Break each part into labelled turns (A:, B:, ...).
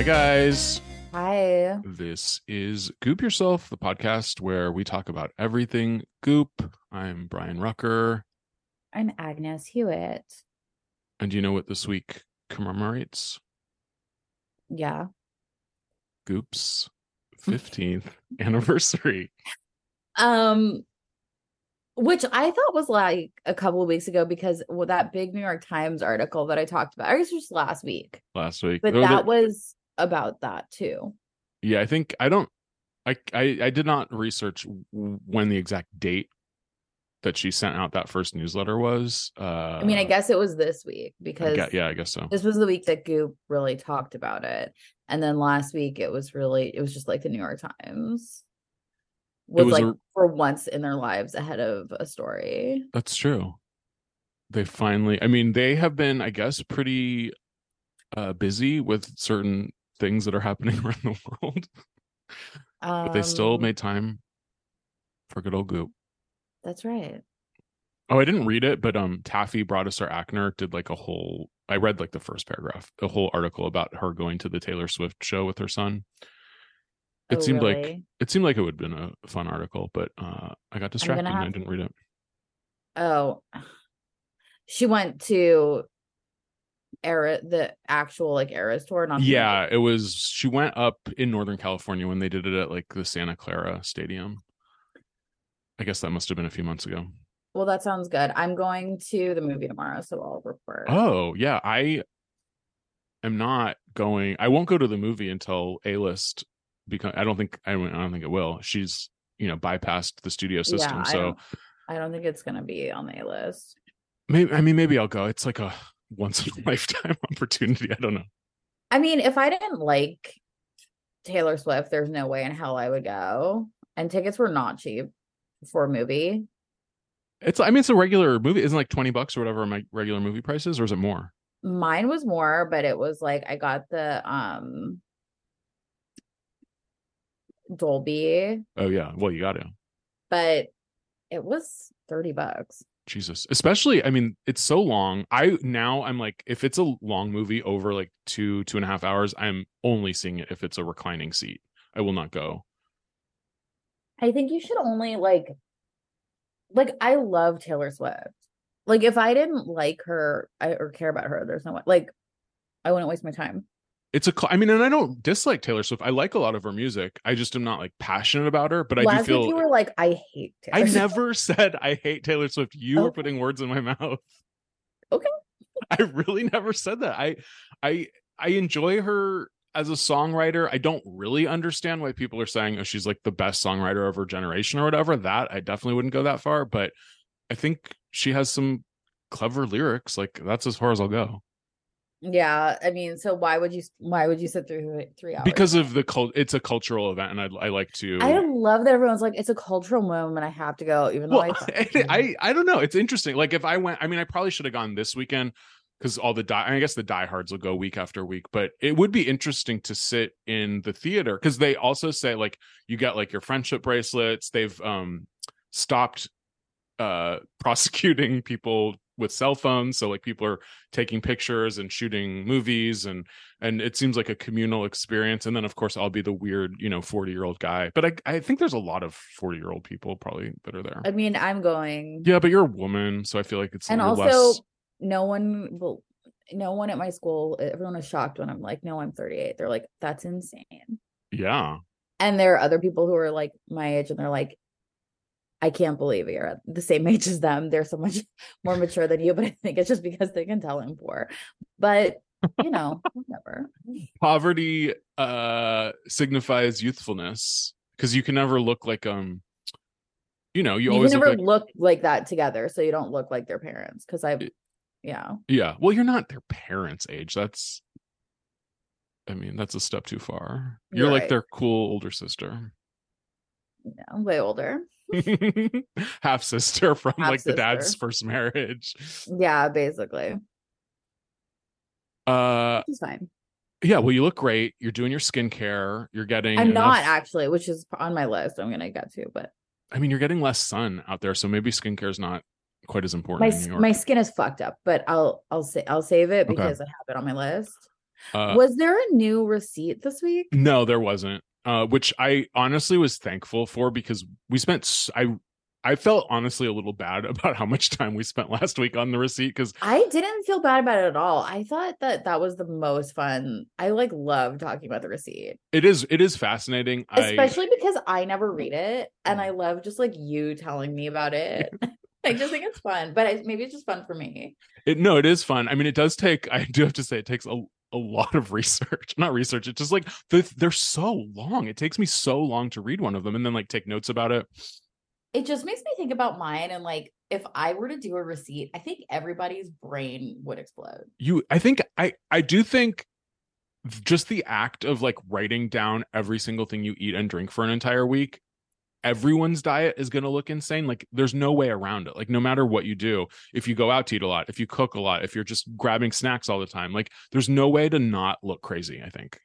A: Hi, guys.
B: Hi.
A: This is Goop Yourself, the podcast where we talk about everything goop. I'm Brian Rucker.
B: I'm Agnes Hewitt.
A: And do you know what this week commemorates?
B: Yeah.
A: Goop's 15th anniversary.
B: Um which I thought was like a couple of weeks ago because well, that big New York Times article that I talked about, I guess it was last week,
A: last week.
B: but
A: Oh,
B: that was about that too.
A: yeah, I think I don't I, I I did not research when the exact date that she sent out that first newsletter was. Uh
B: I mean, I guess it was this week
A: I
B: because
A: yeah, I guess so.
B: this was the week that Goop really talked about it. And then last week it was really it was just like the New York Times was,
A: was
B: like
A: a-
B: for once in their lives ahead of a story.
A: That's true. They finally, I mean, they have been, I guess, pretty uh busy with certain things that are happening around the world, but they still
B: Um,
A: made time for good old goop.
B: That's right.
A: Oh, I didn't read it, but um Taffy Brodesser-Akner did like a whole I read like the first paragraph, a whole article about her going to the Taylor Swift show with her son. It
B: Oh,
A: seemed like it seemed like it would have been a fun article, but uh I got distracted and I didn't read it.
B: Oh, she went to Era the actual like Eras tour, not
A: Yeah, it was. She went up in Northern California when they did it at like the Santa Clara Stadium. I guess that must have been a few months ago.
B: Well, that sounds good. I'm going to the movie tomorrow, so I'll report.
A: Oh yeah, I am not going. I won't go to the movie until A list because I don't think I don't, I don't think it will. She's you know bypassed the studio system,
B: yeah, I
A: so
B: don't, I don't think it's gonna be on the A list.
A: maybe I mean maybe I'll go. It's like a once in a lifetime opportunity. I don't know.
B: I mean, if I didn't like Taylor Swift, there's no way in hell I would go. And tickets were not cheap for a movie.
A: It's I mean it's a regular movie. Isn't like twenty bucks or whatever my regular movie prices, or is it more?
B: Mine was more, but it was like I got the um Dolby,
A: Oh yeah, well you got to.
B: but it was 30 bucks.
A: Jesus. Especially, I mean, it's so long. I now I'm like, if it's a long movie over like two, two and a half hours, I'm only seeing it if it's a reclining seat. I will not go.
B: I think you should only like like I love Taylor Swift. Like if I didn't like her I, or care about her, there's no like I wouldn't waste my time.
A: It's a i mean, and I don't dislike Taylor Swift. I like a lot of her music. I just am not like passionate about her, but I do feel
B: you were like, I hate Taylor
A: I
B: Swift.
A: never said I hate Taylor Swift. You were
B: Okay.
A: putting words in my mouth.
B: Okay.
A: I really never said that. I I I enjoy her as a songwriter. I don't really understand why people are saying oh she's like the best songwriter of her generation or whatever. That I definitely wouldn't go that far, but I think she has some clever lyrics. Like that's as far as I'll go.
B: Yeah, I mean, so why would you why would you sit through three hours?
A: Because of the cult it's a cultural event and I I like to
B: I love that everyone's like, it's a cultural moment. I have to go, even though
A: well,
B: I,
A: I, I I don't know. It's interesting. Like if I went, I mean, I probably should have gone this weekend because all the die. I guess the diehards will go week after week, but it would be interesting to sit in the theater because they also say like you get like your friendship bracelets. They've um stopped uh prosecuting people with cell phones so like people are taking pictures and shooting movies and and it seems like a communal experience and then of course i'll be the weird you know 40 year old guy but i i think there's a lot of 40 year old people probably that are there
B: I mean, I'm going.
A: yeah but you're a woman so i feel like it's
B: and also,
A: less
B: no one will. No one at my school. Everyone is shocked when I'm like, "No, I'm 38." They're like, "That's insane."
A: yeah
B: And there are other people who are like my age, and they're like, "I can't believe you're the same age as them. They're so much more mature than you." But I think it's just because they can tell I'm poor. But you know, whatever.
A: poverty uh signifies youthfulness because you can never look like um you know you,
B: You,
A: always
B: can
A: look
B: never
A: like
B: look like that together, so you don't look like their parents. Because I've yeah,
A: yeah well you're not their parents age that's i mean that's a step too far you're,
B: You're
A: like
B: right.
A: their cool older sister
B: yeah, I'm way older.
A: half sister from like the dad's first marriage
B: Yeah, basically,
A: uh
B: it's fine.
A: yeah well you look great you're doing your skincare you're getting
B: I'm not actually, which is on my list. I'm gonna get to, but
A: i mean you're getting less sun out there so maybe skincare is not quite as important
B: my
A: in New York.
B: my skin is fucked up. But I'll I'll say I'll save it
A: Okay.
B: because I have it on my list.
A: Uh,
B: Was there a new receipt this week?
A: No, there wasn't. Uh, which I honestly was thankful for because we spent. s- I I felt honestly a little bad about how much time we spent last week on the receipt because
B: I didn't feel bad about it at all. I thought that that was the most fun. I like love talking about the receipt,
A: it is it is fascinating. I Mm.
B: especially because I never read it, and I love just like you telling me about it. I just think it's fun, but I, maybe it's just fun for me.
A: it no, it is fun. I mean, it does take. I do have to say, it takes a a lot of research. Not research. It's just like they're, they're so long. It takes me so long to read one of them and then like take notes about it.
B: It just makes me think about mine, and like if I were to do a receipt, I think everybody's brain would explode.
A: you i think i i do think just the act of like writing down every single thing you eat and drink for an entire week everyone's diet is going to look insane like there's no way around it like no matter what you do if you go out to eat a lot if you cook a lot if you're just grabbing snacks all the time like there's no way to not look crazy i think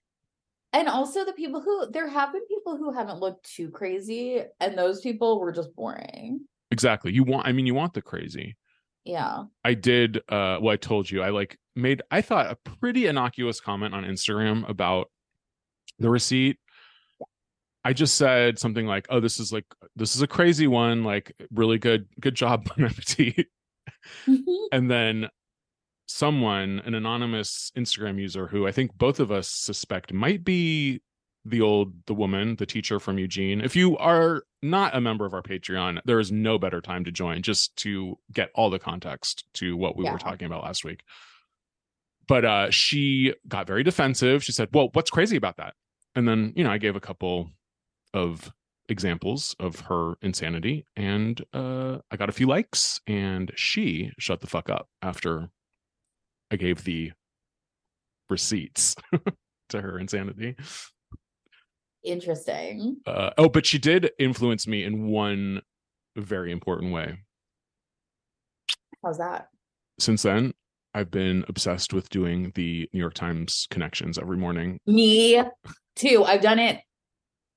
B: And also the people who there have been people who haven't looked too crazy, and those people were just boring.
A: exactly you want i mean you want the crazy
B: Yeah.
A: I did uh well I told you I like made I thought a pretty innocuous comment on Instagram about the receipt. I just said something like, "Oh, this is like this is a crazy one, like really good good job Bon Appetit." And then someone, an anonymous Instagram user who I think both of us suspect might be the old the woman, the teacher from Eugene. If you are not a member of our Patreon, there is no better time to join just to get all the context to what we
B: Yeah.
A: were talking about last week. But uh she got very defensive. She said, "Well, what's crazy about that?" And then, you know, I gave a couple of examples of her insanity and uh I got a few likes and she shut the fuck up after I gave the receipts to her insanity.
B: Interesting.
A: Uh, oh, but she did influence me in one very important way.
B: How's that?
A: Since then, I've been obsessed with doing the New York Times connections every morning.
B: Me too. I've done it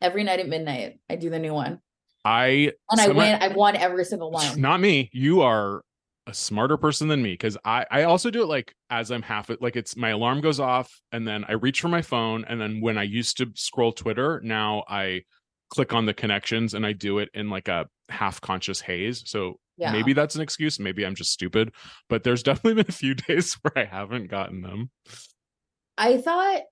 B: every night at midnight. I do the new one.
A: I
B: And I win. I've won every single one.
A: Not me. You are a smarter person than me because I I also do it like as I'm half it. like it's my alarm goes off and then I reach for my phone and then when I used to scroll Twitter, now I click on the connections and I do it in like a half conscious haze. So
B: Yeah.
A: maybe that's an excuse. Maybe I'm just stupid, but there's definitely been a few days where I haven't gotten them.
B: I thought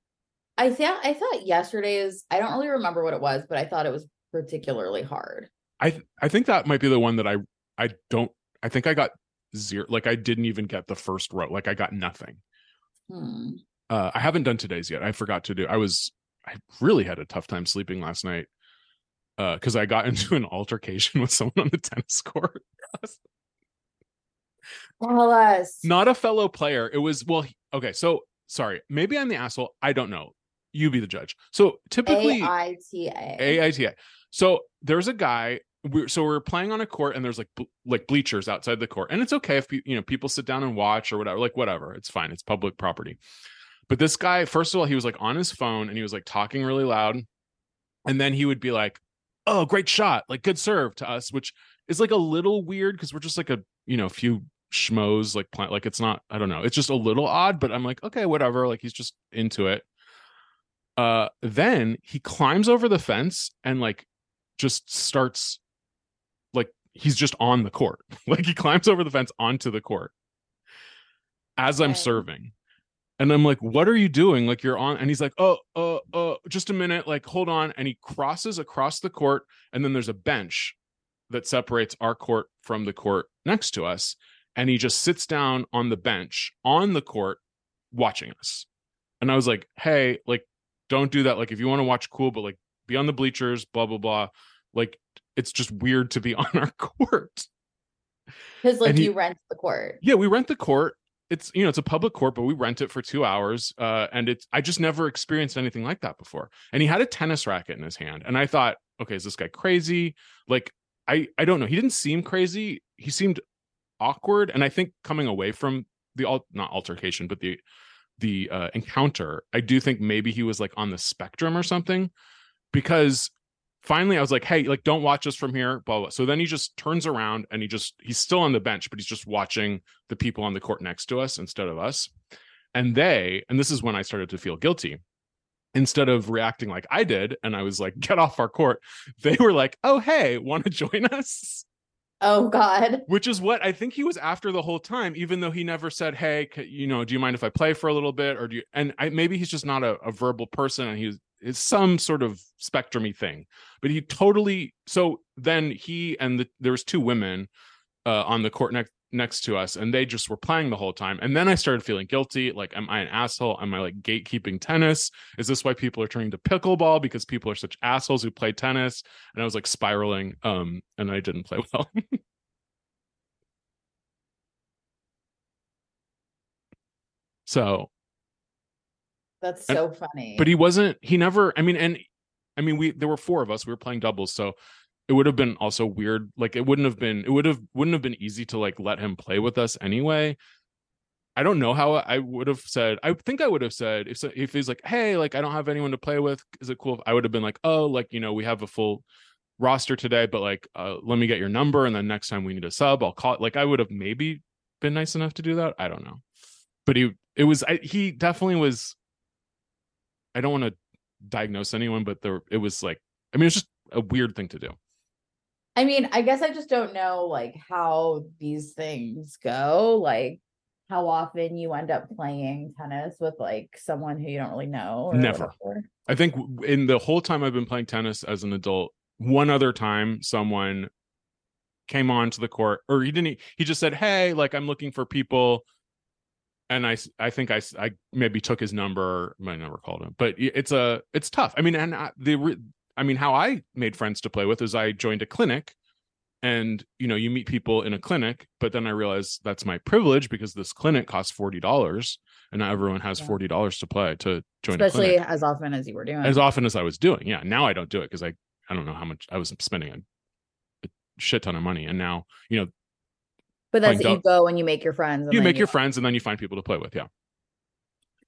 B: I thought I thought yesterday's I don't really remember what it was, but I thought it was particularly hard.
A: I I think that might be the one that I I don't I think I got zero like I didn't even get the first row. Like I got nothing.
B: Hmm.
A: Uh I haven't done today's yet. I forgot to do. I was I really had a tough time sleeping last night. Uh because I got into an altercation with someone on the tennis court.
B: Tell us.
A: Not a fellow player. It was well, he- okay, so sorry. Maybe I'm the asshole. I don't know. You be the judge. So typically
B: A I T A.
A: AITA. So there's a guy. We're, so we're playing on a court, and there's like ble- like bleachers outside the court, and it's okay if pe- you know people sit down and watch or whatever. Like whatever, it's fine. It's public property. But this guy, first of all, he was like on his phone and he was like talking really loud, and then he would be like, "Oh, great shot! Like good serve to us," which is like a little weird because we're just like a you know few schmoes like plant like it's not i don't know it's just a little odd but i'm like okay whatever like he's just into it uh then he climbs over the fence and like just starts like he's just on the court. Like he climbs over the fence onto the court. As i'm serving. And i'm like what are you doing? Like you're on and he's like oh uh uh just a minute like hold on. And he crosses across the court and then there's a bench that separates our court from the court next to us and he just sits down on the bench on the court watching us. And i was like hey like don't do that. Like if you want to watch cool but like be on the bleachers blah blah blah. Like it's just weird to be on our court.
B: Because like
A: he-
B: you rent the court.
A: yeah we rent the court. It's you know it's a public court but we rent it for two hours uh and it's i just never experienced anything like that before. And he had a tennis racket in his hand and i thought okay is this guy crazy? Like i i don't know. He didn't seem crazy. He seemed awkward and i think coming away from the al- not altercation but the the uh, encounter i do think maybe he was like on the spectrum or something because finally i was like hey like don't watch us from here blah, blah. so then he just turns around and he just he's still on the bench but he's just watching the people on the court next to us instead of us. And they and this is when i started to feel guilty. Instead of reacting like i did and i was like get off our court they were like oh hey want to join us
B: Oh God.
A: which is what I think he was after the whole time, even though he never said, "Hey, you know, do you mind if I play for a little bit?" Or do you? And I, maybe he's just not a, a verbal person, and he's some sort of spectrumy thing. But he totally. So then he and the, there was two women uh, on the court next next to us, and they just were playing the whole time. And then I started feeling guilty. Like, am I an asshole? Am I like gatekeeping tennis? Is this why people are turning to pickleball because people are such assholes who play tennis? And I was like spiraling, um, and I didn't play well. so
B: That's
A: And-
B: so funny.
A: but he wasn't he never i mean and i mean we there were four of us we were playing doubles so it would have been also weird like it wouldn't have been it would have wouldn't have been easy to like let him play with us anyway. I don't know how i would have said i think i would have said if if he's like hey like i don't have anyone to play with is it cool? I would have been like oh like you know we have a full roster today but like uh let me get your number and then next time we need a sub i'll call it like i would have maybe been nice enough to do that i don't know. But he it was I, he definitely was I don't want to diagnose anyone, but there it was like I mean it's just a weird thing to do.
B: I mean, I guess I just don't know like how these things go. Like how often you end up playing tennis with like someone who you don't really know. or
A: Never.
B: whatever.
A: I think in the whole time I've been playing tennis as an adult, one other time someone came on to the court or he didn't he just said, "Hey, like I'm looking for people." And I, I think I, I maybe took his number, My number called him. But it's a it's tough. I mean, and I, the I mean how I made friends to play with is I joined a clinic and you know you meet people in a clinic but then i realized that's my privilege because this clinic costs $40 and not everyone has
B: Yeah.
A: $40 to play to join a
B: Especially
A: clinic
B: as often as you were doing.
A: as often as i was doing yeah now i don't do it because i i don't know how much i was spending a, a shit ton of money and now you know
B: but that's you go and you make your friends. and
A: you make your friends and then you find people to play with yeah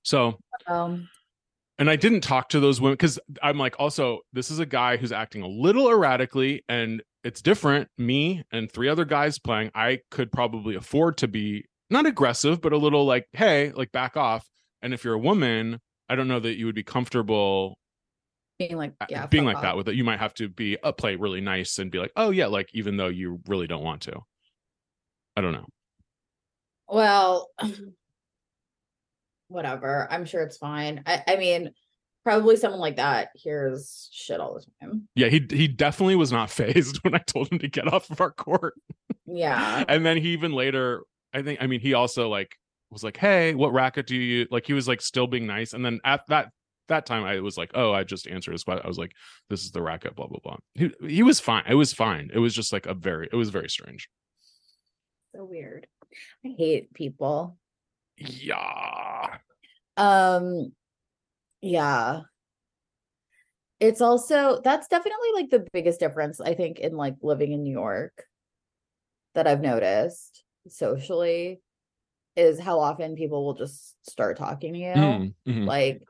A: so
B: Um,
A: and I didn't talk to those women because I'm like, also, this is a guy who's acting a little erratically, and it's different. Me and three other guys playing, I could probably afford to be not aggressive, but a little like, hey, like back off. And if you're a woman, I don't know that you would be comfortable
B: being like,
A: uh,
B: yeah,
A: being like that with it. You might have to be a play really nice and be like, oh yeah, like even though you really don't want to. I don't know.
B: Well, whatever. I'm sure it's fine. I, I mean, probably someone like that hears shit all the time.
A: Yeah, he he definitely was not phased when I told him to get off of our court.
B: Yeah.
A: and then he even later i think i mean he also like was like hey what racket do you use? like he was like still being nice and then at that that time i was like oh i just answered his question i was like this is the racket blah blah blah he, he was fine it was fine it was just like a very it was very strange
B: So weird. I hate people.
A: Yeah
B: Um yeah. It's also that's definitely like the biggest difference I think in like living in New York that I've noticed socially is how often people will just start talking to you.
A: Mhm, mhm.
B: like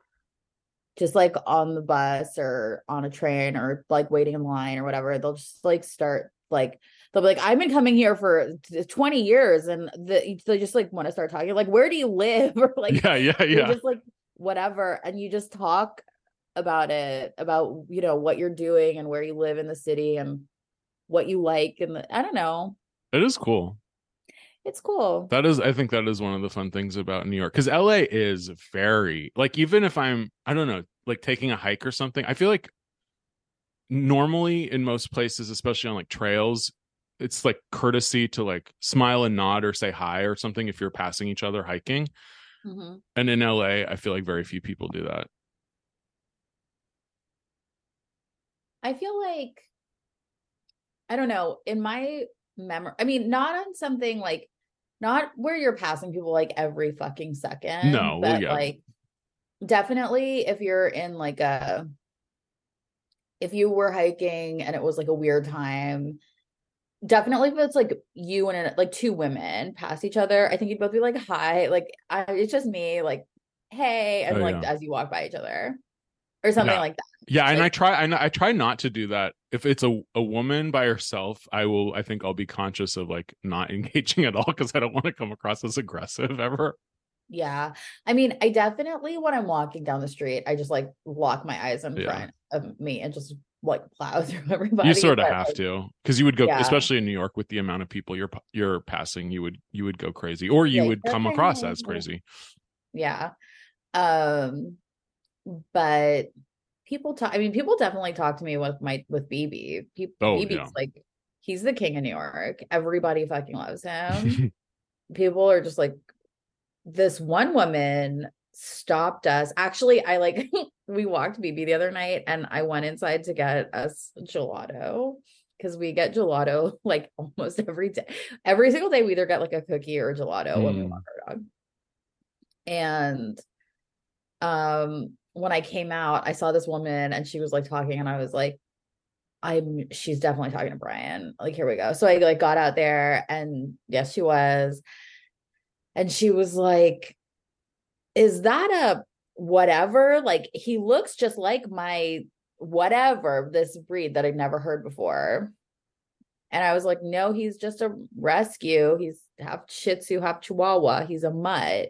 B: just like on the bus or on a train or like waiting in line or whatever they'll just like start like they'll be like, I've been coming here for 20 years, and the, they just like want to start talking, like, where do you live? Or like,
A: yeah, yeah, yeah.
B: just like whatever, and you just talk about it, about you know what you're doing and where you live in the city and what you like, and the, I don't know,
A: It is cool.
B: it's cool.
A: That is, I think that is one of the fun things about New York because LA is very like even if I'm, I don't know, like taking a hike or something. I feel like normally in most places, especially on like trails, it's like courtesy to like smile and nod or say hi or something if you're passing each other hiking.
B: Mhm.
A: And in LA, I feel like very few people do that.
B: I feel like I don't know, in my memory, I mean, not on something like not where you're passing people like every fucking second.
A: No, well,
B: but
A: yeah.
B: like definitely if you're in like a if you were hiking and it was like a weird time, definitely if it's like you and like two women pass each other, I think you'd both be like, hi, like I, it's just me, like, hey, and
A: Oh,
B: like
A: yeah.
B: as you walk by each other. Or something
A: Yeah.
B: like that.
A: Yeah, and I try, I try not to do that. If it's a a woman by herself, I will. I think I'll be conscious of like not engaging at all because I don't want to come across as aggressive ever.
B: Yeah. I mean, I definitely when I'm walking down the street, I just like lock my eyes in
A: Yeah.
B: front of me and just like plow through everybody.
A: you sort of have
B: like,
A: to because you would go,
B: Yeah.
A: especially in New York with the amount of people you're you're passing. You would you would go crazy, or you would come across as crazy.
B: Yeah. Um, but people talk, I mean, people definitely talk to me with my with BB. People
A: Oh,
B: BB's
A: yeah.
B: like he's the king of New York. Everybody fucking loves him. people are just like this one woman stopped us actually i like we walked bb the other night and i went inside to get us gelato because we get gelato like almost every day every single day we either get like a cookie or gelato when we
A: Mm.
B: walk our dog and um when i came out i saw this woman and she was like talking and i was like I'm she's definitely talking to Brian. Like, here we go. So I like got out there and yes, she was. And she was like, Is that a whatever? Like, he looks just like my whatever, this breed that I've never heard before. And I was like, No, he's just a rescue. He's half Shih Tzu, half Chihuahua. He's a mutt.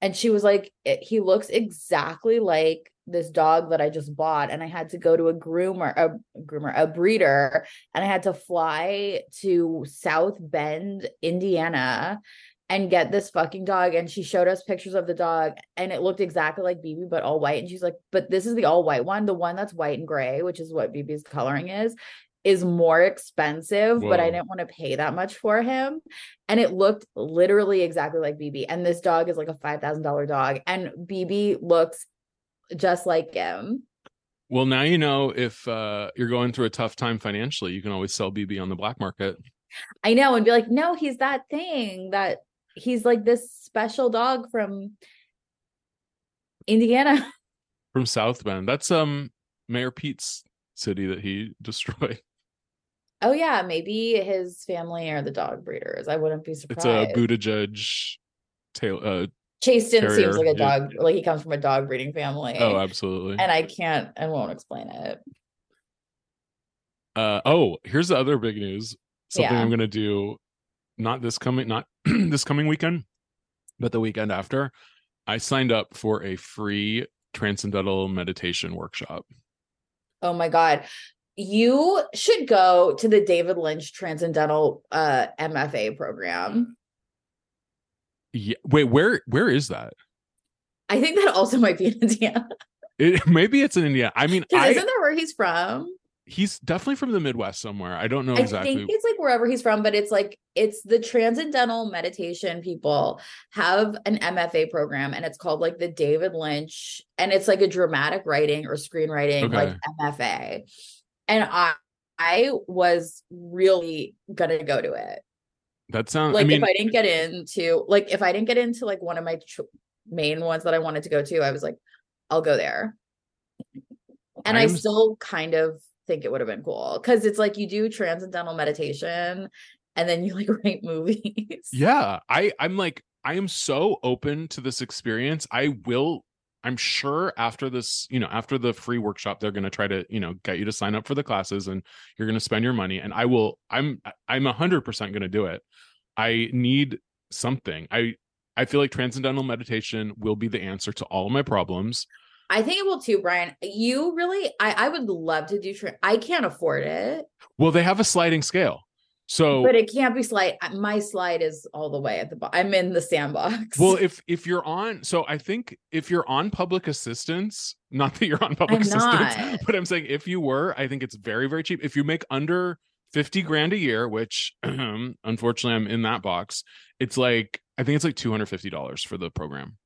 B: And she was like, eh, He looks exactly like this dog that I just bought, and I had to go to a groomer, a groomer, a breeder, and I had to fly to South Bend, Indiana, and get this fucking dog. And she showed us pictures of the dog, and it looked exactly like BB, but all white. And she's like, "But this is the all white one. The one that's white and gray, which is what BB's coloring is." Is more expensive, but I didn't want to pay that much for him. And it looked literally exactly like BB. And this dog is like a $5,000 dog. And BB looks just like him.
A: well, now you know if uh, you're going through a tough time financially, you can always sell BB on the black market.
B: I know. And be like, no, he's that thing that he's like this special dog from Indiana.
A: from South Bend. That's um Mayor Pete's city that he destroyed.
B: Oh, yeah. Maybe his family are the dog breeders. I wouldn't be surprised.
A: It's a Buttigieg tail. Uh,
B: Chasten
A: terrier,
B: seems like a
A: yeah.
B: dog, like he comes from a dog breeding family.
A: oh, absolutely.
B: and I can't and won't explain it.
A: Uh, oh, here's the other big news. Something
B: Yeah.
A: I'm gonna do, not this coming, not this coming weekend, but the weekend after. I signed up for a free transcendental meditation workshop.
B: Oh my God. You should go to the David Lynch Transcendental uh, MFA program.
A: Yeah, wait, where where is that?
B: I think that also might be in Indiana.
A: It, maybe it's in India. I mean, I,
B: isn't that where he's from?
A: He's definitely from the Midwest somewhere. I don't know exactly.
B: I think it's like wherever he's from, but it's like it's the transcendental meditation people have an MFA program and it's called like the David Lynch and it's like a dramatic writing or screenwriting like MFA. And I I was really gonna go to it.
A: that sounds.
B: like
A: I mean,
B: if I didn't get into like if I didn't get into like one of my ch- main ones that I wanted to go to, I was like, I'll go there. And I
A: I'm-
B: still kind of think it would have been cool because it's like you do transcendental meditation and then you like write movies.
A: yeah i i'm like i am so open to this experience i will I'm sure after this, you know, after the free workshop, they're going to try to, you know, get you to sign up for the classes and you're going to spend your money. And I will, I'm, I'm a hundred percent going to do it. I need something. I, I feel like transcendental meditation will be the answer to all of my problems.
B: I think it will too, Brian. You really, I, I would love to do. Tra- I can't afford it,
A: Well, they have a sliding scale. So
B: but it can't be slide. My slide is all the way at the bottom. I'm in the sandbox.
A: Well, if if you're on, so I think if you're on public assistance, not that you're on public
B: I'm
A: assistance,
B: not.
A: but I'm saying if you were, I think it's very very cheap. If you make under fifty grand a year, which unfortunately I'm in that box, it's like I think it's like two hundred fifty dollars for the program.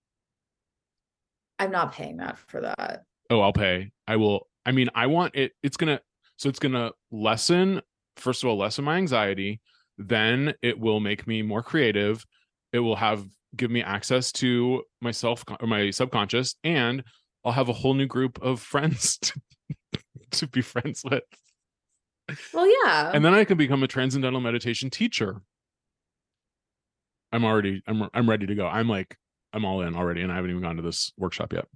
B: I'm not paying that for that.
A: Oh, I'll pay. I will. I mean, I want it. It's gonna. So it's gonna lessen. First of all, lessen my anxiety. Then it will make me more creative. It will have give me access to myself or my subconscious, and I'll have a whole new group of friends to, to be friends with.
B: Well, yeah.
A: And then I can become a transcendental meditation teacher. I'm already. I'm. I'm ready to go. I'm like. I'm all in already, and I haven't even gone to this workshop yet.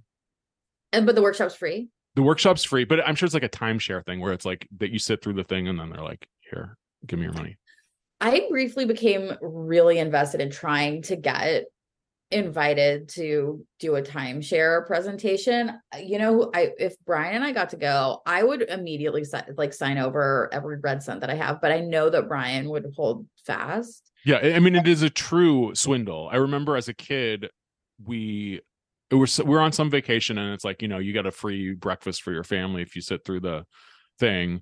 B: and but the workshop's free.
A: the workshop's free, but I'm sure it's like a timeshare thing where it's like that you sit through the thing and then they're like, here, give me your money.
B: I briefly became really invested in trying to get invited to do a timeshare presentation. You know, I if Brian and I got to go, I would immediately si- like sign over every red cent that I have, but I know that Brian would hold fast.
A: Yeah. I I mean, it is a true swindle. I remember as a kid, we it was we're on some vacation and it's like, you know, you get a free breakfast for your family if you sit through the thing.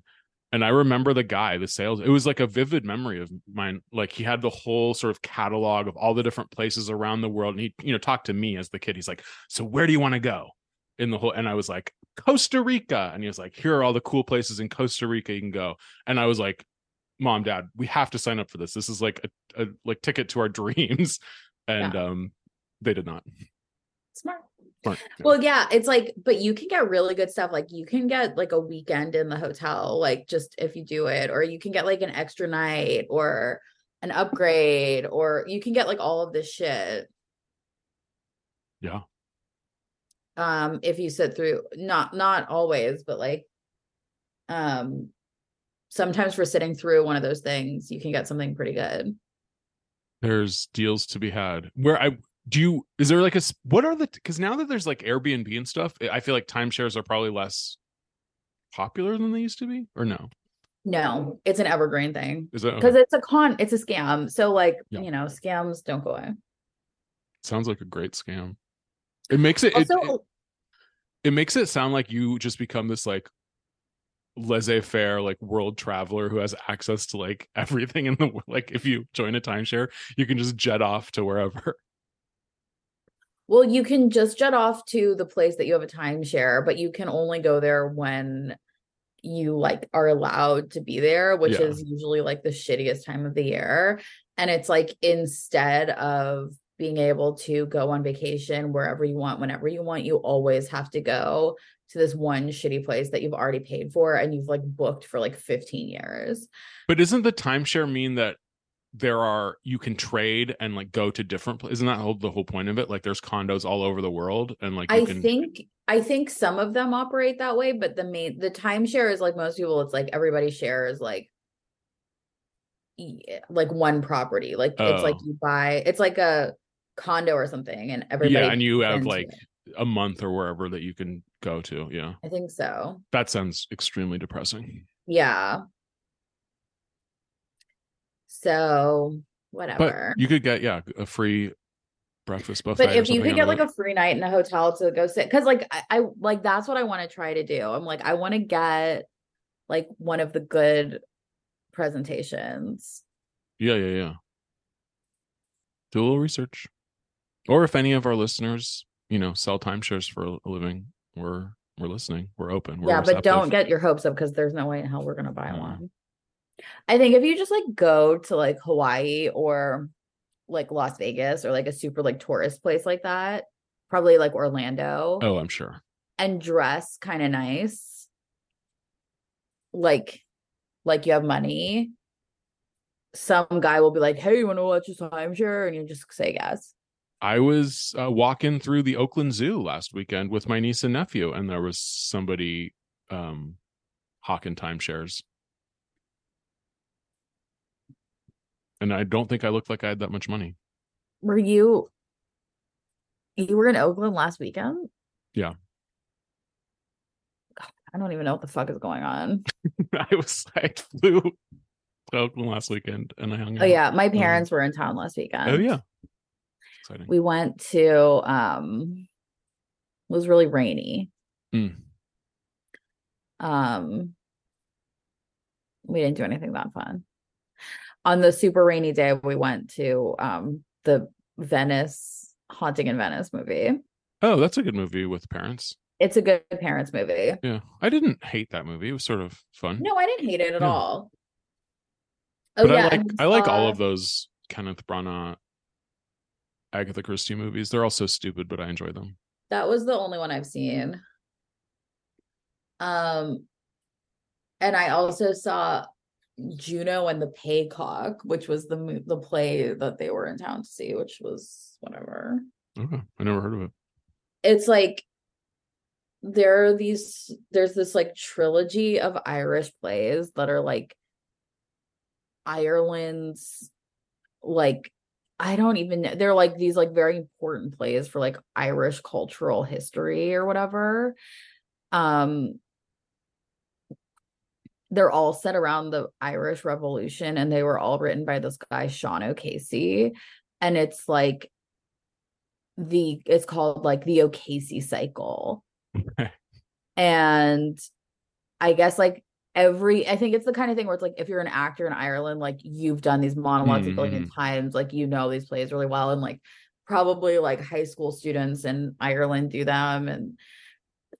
A: And I remember the guy, the sales, it was like a vivid memory of mine. Like he had the whole sort of catalog of all the different places around the world. And he, you know, talked to me as the kid. He's like, So where do you want to go? In the whole, and I was like, Costa Rica. And he was like, Here are all the cool places in Costa Rica you can go. And I was like, Mom, Dad, we have to sign up for this. This is like a, a like ticket to our dreams. And um they did not.
B: Smart.
A: Smart. Yeah.
B: Well, yeah, it's like, but you can get really good stuff. Like you can get like a weekend in the hotel, like just if you do it, or you can get like an extra night or an upgrade, or you can get like all of this shit.
A: Yeah.
B: Um, if you sit through not not always, but like um sometimes for sitting through one of those things, you can get something pretty good.
A: there's deals to be had where i do you is there like a what are the because now that there's like airbnb and stuff i feel like timeshares are probably less popular than they used to be or no
B: No, it's an evergreen thing.
A: is that
B: Because
A: okay.
B: it's a con, it's a scam. So like,
A: Yeah.
B: you know, scams don't go away.
A: sounds like a great scam it makes it, it it it makes it sound like you just become this like laissez-faire like world traveler who has access to like everything in the world like if you join a timeshare you can just jet off to wherever
B: Well, you can just jet off to the place that you have a timeshare, but you can only go there when you like are allowed to be there, which
A: Yeah.
B: is usually like the shittiest time of the year. And it's like instead of being able to go on vacation wherever you want, whenever you want, you always have to go to this one shitty place that you've already paid for and you've like booked for like 15 years.
A: But isn't the timeshare mean that there are you can trade and like go to different places? Isn't that whole, the whole point of it? Like there's condos all over the world and like you
B: I
A: can
B: think I think some of them operate that way, but the main the timeshare is like most people, it's like everybody shares like like one property. Like it's like
A: Oh.
B: you buy it's like a condo or something, and everybody
A: yeah, and you have like
B: it.
A: a month or wherever that you can go to. Yeah,
B: I think so.
A: that sounds extremely depressing.
B: Yeah. So whatever.
A: But you could get yeah a free breakfast buffet.
B: But if you could get like
A: it.
B: a free night in a hotel to go sit, because like I, I like that's what I want to try to do. I'm like I want to get like one of the good presentations.
A: yeah yeah yeah, do a little research, or if any of our listeners you know sell timeshares for a living, we're we're listening. We're open. We're
B: yeah, but don't get your hopes up because there's no way in hell we're gonna buy
A: No.
B: one. I think if you just like go to like Hawaii or like Las Vegas or like a super like tourist place like that, probably like Orlando,
A: Oh, I'm sure.
B: and dress kind of nice, like like you have money. Some guy will be like, "Hey, you want to watch a timeshare?" and you just say yes.
A: I was uh, walking through the Oakland Zoo last weekend with my niece and nephew, and there was somebody um, hawking timeshares. And I don't think I looked like I had that much money.
B: Were you you were in Oakland last weekend?
A: Yeah.
B: God, I don't even know what the fuck is going on.
A: I was I flew to Oakland last weekend and I hung out.
B: Oh yeah, my parents were in town last weekend.
A: Oh yeah. Exciting.
B: We went to um it was really rainy.
A: Mm.
B: Um we didn't do anything that fun. On the super rainy day we went to um the Venice Haunting in Venice movie.
A: Oh, that's a good movie with parents.
B: It's a good parents movie.
A: Yeah. I didn't hate that movie. It was sort of fun.
B: No, I didn't hate it at
A: Yeah.
B: all.
A: but I like I like all of those Kenneth Branagh Agatha Christie movies. They're all so stupid, but I enjoy them.
B: That was the only one I've seen. Um, and I also saw Juno and the Paycock, which was the the play that they were in town to see, which was whatever.
A: Okay. I never heard of it.
B: It's like there are these there's this like trilogy of Irish plays that are like Ireland's like I don't even know. They're like these like very important plays for like Irish cultural history or whatever. Um they're all set around the Irish Revolution and they were all written by this guy Sean O'Casey and it's like the it's called like the O'Casey cycle. And I guess like every I think it's the kind of thing where it's like if you're an actor in Ireland, like you've done these monologues a billion mm. times, like you know these plays really well, and like probably like high school students in Ireland do them. And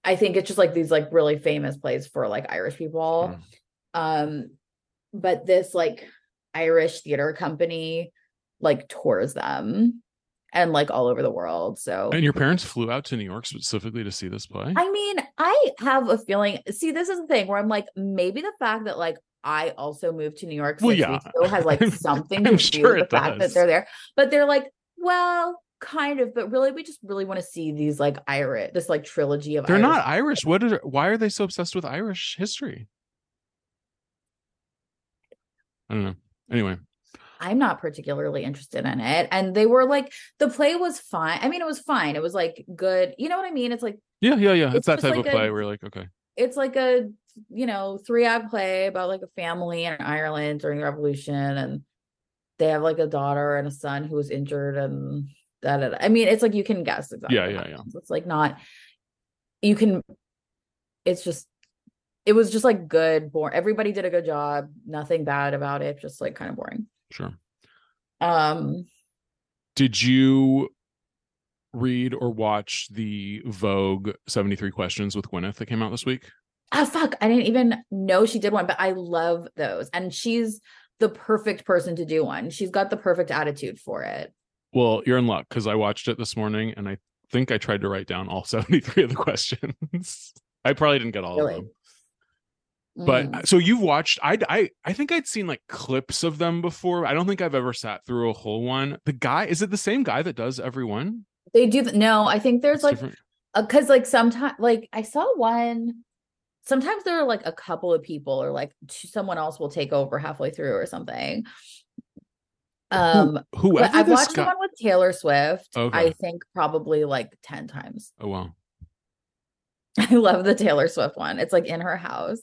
B: I think it's just like these like really famous plays for like Irish people. Um, but this like Irish theater company like tours them and like all over the world. So
A: And your parents flew out to New York specifically to see this play?
B: I mean, I have a feeling. See, this is the thing where I'm like, maybe the fact that like I also moved to New York
A: Well,
B: six
A: yeah.
B: has like something to do
A: sure
B: with
A: it
B: the fact that they're there. But they're like, well, kind of, but really, we just really want to see these like Irish, this like trilogy of.
A: They're
B: Irish
A: not Irish. What are why are they so obsessed with Irish history? I don't know. Anyway,
B: I'm not particularly interested in it, and they were like, the play was fine. I mean, it was fine. It was like good. You know what I mean? It's like
A: yeah, yeah, yeah. It's,
B: It's
A: that type
B: like
A: of
B: a-
A: play where you're like, okay,
B: it's like a you know three act play about like a family in Ireland during the revolution and they have like a daughter and a son who was injured and da, da, da. I mean it's like you can guess exactly
A: Yeah, yeah, yeah.
B: it's like not you can it's just it was just like good boring everybody did a good job nothing bad about it just like kind of boring
A: sure.
B: um
A: Did you read or watch the Vogue 73 questions with Gwyneth that came out this week?
B: ah fuck I didn't even know she did one but I love those and she's the perfect person to do one she's got the perfect attitude for it
A: Well, you're in luck because I watched it this morning and I think I tried to write down all 73 of the questions. I probably didn't get all
B: Really?
A: of them. But
B: Mm.
A: so you've watched I I I think I'd seen like clips of them before. I don't think I've ever sat through a whole one. The guy is it the same guy that does every one?
B: They do no, I think there's
A: It's
B: like
A: different?
B: because like sometimes like I saw one. Sometimes there are like a couple of people or like someone else will take over halfway through or something. Um,
A: whoever
B: I've watched the one with Taylor Swift.
A: Okay.
B: I think probably like ten times.
A: Oh wow.
B: I love the Taylor Swift one. It's like in her house.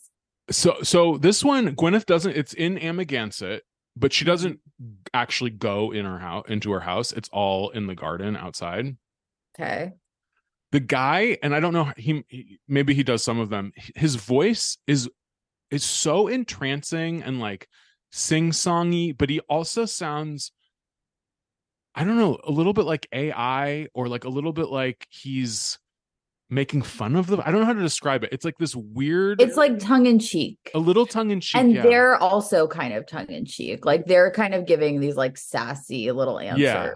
A: So so this one Gwyneth doesn't it's in Amagansett, but she doesn't actually go in her house into her house. It's all in the garden outside.
B: Okay.
A: the guy and i don't know he, he maybe he does some of them his voice is is so entrancing and like sing-songy but he also sounds i don't know a little bit like ai or like a little bit like he's making fun of them i don't know how to describe it it's like this weird
B: It's like tongue in cheek.
A: a little tongue-in-cheek
B: And
A: yeah.
B: they're also kind of tongue in cheek. Like they're kind of giving these like sassy little answers.
A: Yeah.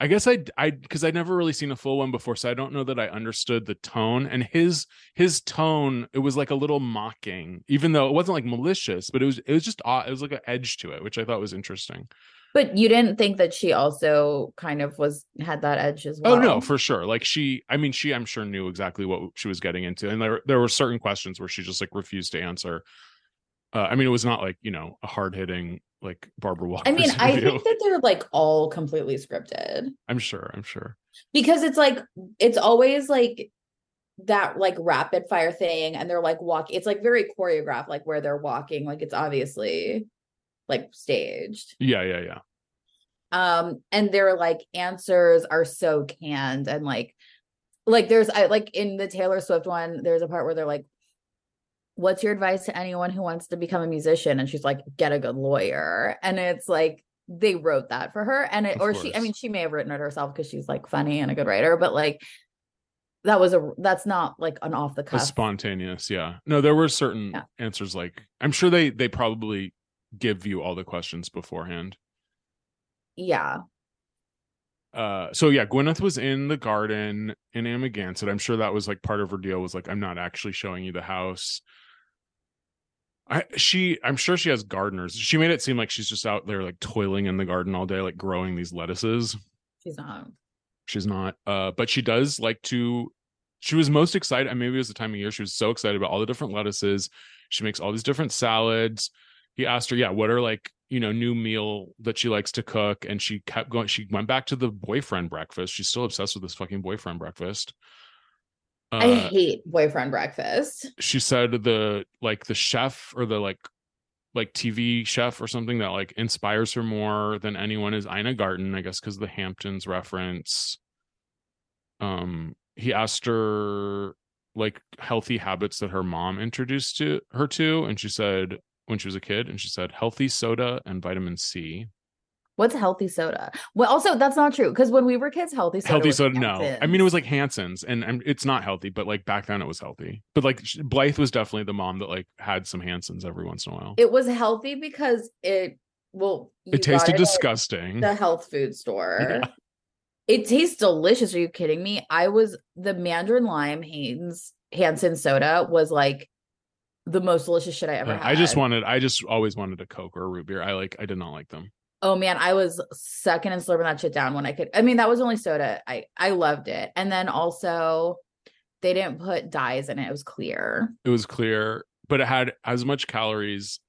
A: I guess I I because I'd never really seen a full one before, so I don't know that I understood the tone. And his his tone, it was like a little mocking, even though it wasn't like malicious, but it was it was just odd. It was like an edge to it, which I thought was interesting.
B: But you didn't think that she also kind of was had that edge as well.
A: Oh no, for sure. Like she, I mean, she, I'm sure knew exactly what she was getting into, and there there were certain questions where she just like refused to answer. Uh, I mean, it was not like you know a hard hitting like Barbara Walker.
B: I mean, I think that they're like all completely scripted
A: I'm sure. I'm sure.
B: because it's like it's always like that like rapid fire thing and they're like walk it's like very choreographed like where they're walking like it's obviously like staged
A: Yeah, yeah, yeah.
B: um and their like answers are so canned and like like there's I like in the Taylor Swift one there's a part where they're like what's your advice to anyone who wants to become a musician? And she's like get a good lawyer. And it's like they wrote that for her. And it
A: Of
B: or she I mean she may have written it herself because she's like funny and a good writer but like that was a that's not like an off the cuff
A: spontaneous, yeah. No, there were certain
B: Yeah.
A: answers like I'm sure they they probably give you all the questions beforehand.
B: yeah.
A: Uh so yeah gwyneth was in the garden in amagansett. I'm sure that was like part of her deal was like i'm not actually showing you the house i she i'm sure she has gardeners. She made it seem like she's just out there like toiling in the garden all day like growing these lettuces.
B: She's not.
A: She's not uh but she does like to she was most excited and maybe it was the time of year she was so excited about all the different lettuces. She makes all these different salads. He asked her yeah what are like you know new meal that she likes to cook? And she kept going she went back to the boyfriend breakfast. She's still obsessed with this fucking boyfriend breakfast
B: I
A: uh,
B: hate boyfriend breakfast
A: she said the like the chef or the like like TV chef or something that like inspires her more than anyone is Ina Garten, I guess because the Hamptons reference. Um he asked her like healthy habits that her mom introduced to her to and she said when she was a kid and she said healthy soda and vitamin C.
B: what's healthy soda well also that's not true because when we were kids healthy soda
A: healthy
B: was
A: soda no. I mean it was like Hansen's and, it's not healthy but like back then it was healthy. But like Blythe was definitely the mom that like had some Hansen's every once in a while.
B: it was healthy because it well you
A: it tasted
B: at
A: disgusting.
B: the health food store
A: Yeah.
B: it tastes delicious are you kidding me i was the mandarin lime Hanes hansen soda was like the most delicious shit i ever
A: Uh,
B: had
A: I just wanted I just always wanted a Coke or a root beer. I like I did not like them.
B: Oh man i was sucking and slurping that shit down when i could i mean that was only soda i i loved it and then also they didn't put dyes in it it was clear
A: It was clear, but it had as much calories,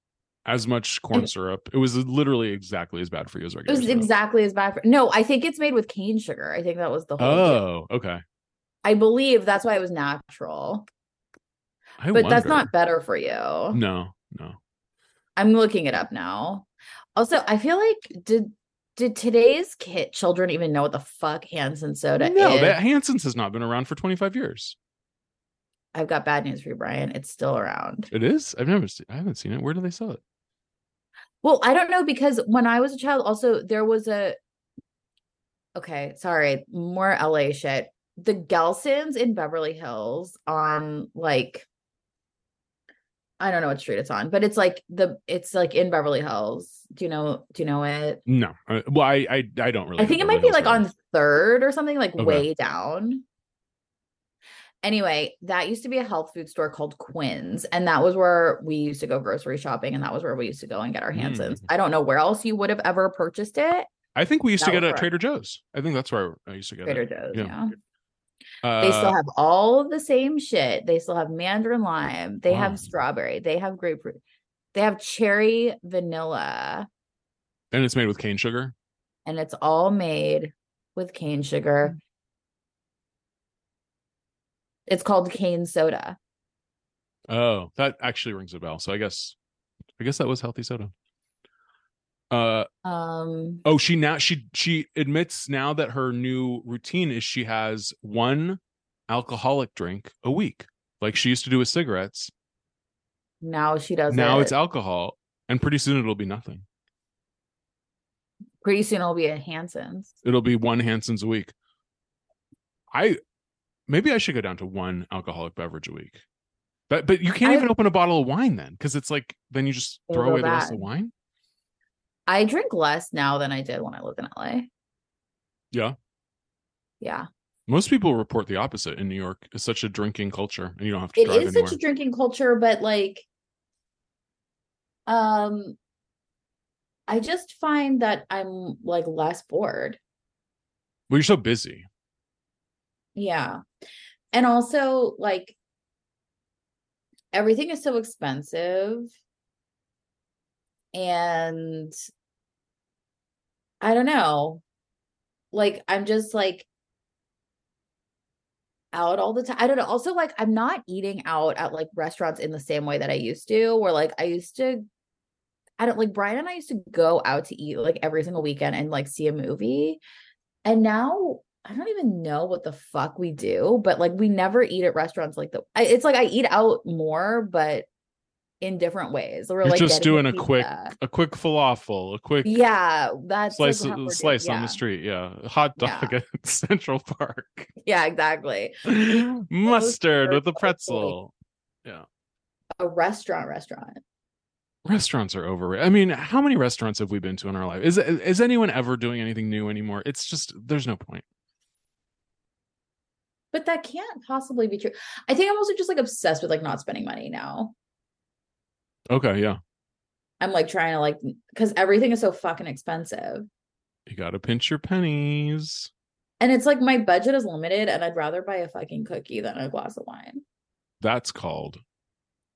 A: as much corn syrup. It was literally exactly as bad for you as I.
B: it
A: regular.
B: was
A: soda.
B: exactly as bad for no i think it's made with cane sugar i think that was the whole.
A: Oh, okay.
B: i believe that's why it was natural
A: I
B: but that's not better for you
A: No, no.
B: I'm looking it up now. Also, I feel like did did today's kid children even know what the fuck Hansen soda is.
A: no,
B: is?
A: that Hansen's has not been around for 25 years.
B: I've got bad news for you, Brian. It's still around.
A: It is? I've never seen I haven't seen it. Where do they sell it?
B: Well, I don't know because when I was a child, also there was a okay, sorry, more LA shit. The Gelsons in Beverly Hills on like I don't know what street it's on, but it's like the it's like in Beverly Hills. Do you know do you know it?
A: No. Uh, well, I I, I don't really
B: I think it might be like on third or something, like
A: Okay.
B: way down. Anyway, that used to be a health food store called Quinn's, and that was where we used to go grocery shopping, and that was where we used to go and get our Hansens.
A: Mm.
B: I don't know where else you would have ever purchased it.
A: I think we used to
B: That
A: get it at Trader Joe's. I think that's where I used to get
B: Trader
A: it.
B: Joe's,
A: yeah.
B: yeah.
A: Uh,
B: They still have all the same shit. They still have mandarin lime. They
A: Wow.
B: have strawberry. They have grapefruit. They have cherry vanilla,
A: and it's made with cane sugar.
B: and it's all made with cane sugar. It's called cane soda.
A: Oh, that actually rings a bell. So I guess I guess that was healthy soda. Uh
B: Um,
A: oh, she now she she admits now that her new routine is she has one alcoholic drink a week. Like she used to do with cigarettes.
B: Now she does
A: now
B: it.
A: it's alcohol and pretty soon it'll be nothing.
B: pretty soon it'll be at Hansen's.
A: It'll be one Hansen's a week. I maybe I should go down to one alcoholic beverage a week. But but you can't
B: I-
A: even open a bottle of wine then because it's like then you just throw away the rest of the wine.
B: I drink less now than I did when I lived in LA.
A: Yeah.
B: Yeah.
A: Most people report the opposite in New York. It's such a drinking culture, and you don't have to
B: It is
A: anywhere.
B: such a drinking culture, but like um I just find that I'm like less bored.
A: Well, you're so busy.
B: Yeah. And also like everything is so expensive. And I don't know. Like I'm just like out all the time. I don't know. Also, like I'm not eating out at like restaurants in the same way that I used to, where like I used to I don't like Brian and I used to go out to eat like every single weekend and like see a movie. And now I don't even know what the fuck we do, but like we never eat at restaurants like the I, it's like I eat out more, but in different ways. We're
A: You're
B: like
A: just doing a quick a quick falafel, a quick
B: Yeah, that's like
A: slice
B: how
A: slice on the street. Yeah, hot dog at Central Park.
B: Yeah, exactly.
A: Mustard with a
B: so
A: yeah,
B: A restaurant, restaurant.
A: Restaurants are overrated. I mean, how many restaurants have we been to in our life? Is is anyone ever doing anything new anymore? It's just there's no point.
B: But that can't possibly be true. I think I'm also just like obsessed with like not spending money now.
A: Okay, yeah,
B: I'm like trying to like because everything is so fucking expensive.
A: you got to pinch your pennies.
B: And it's like my budget is limited and I'd rather buy a fucking cookie than a glass of wine.
A: That's called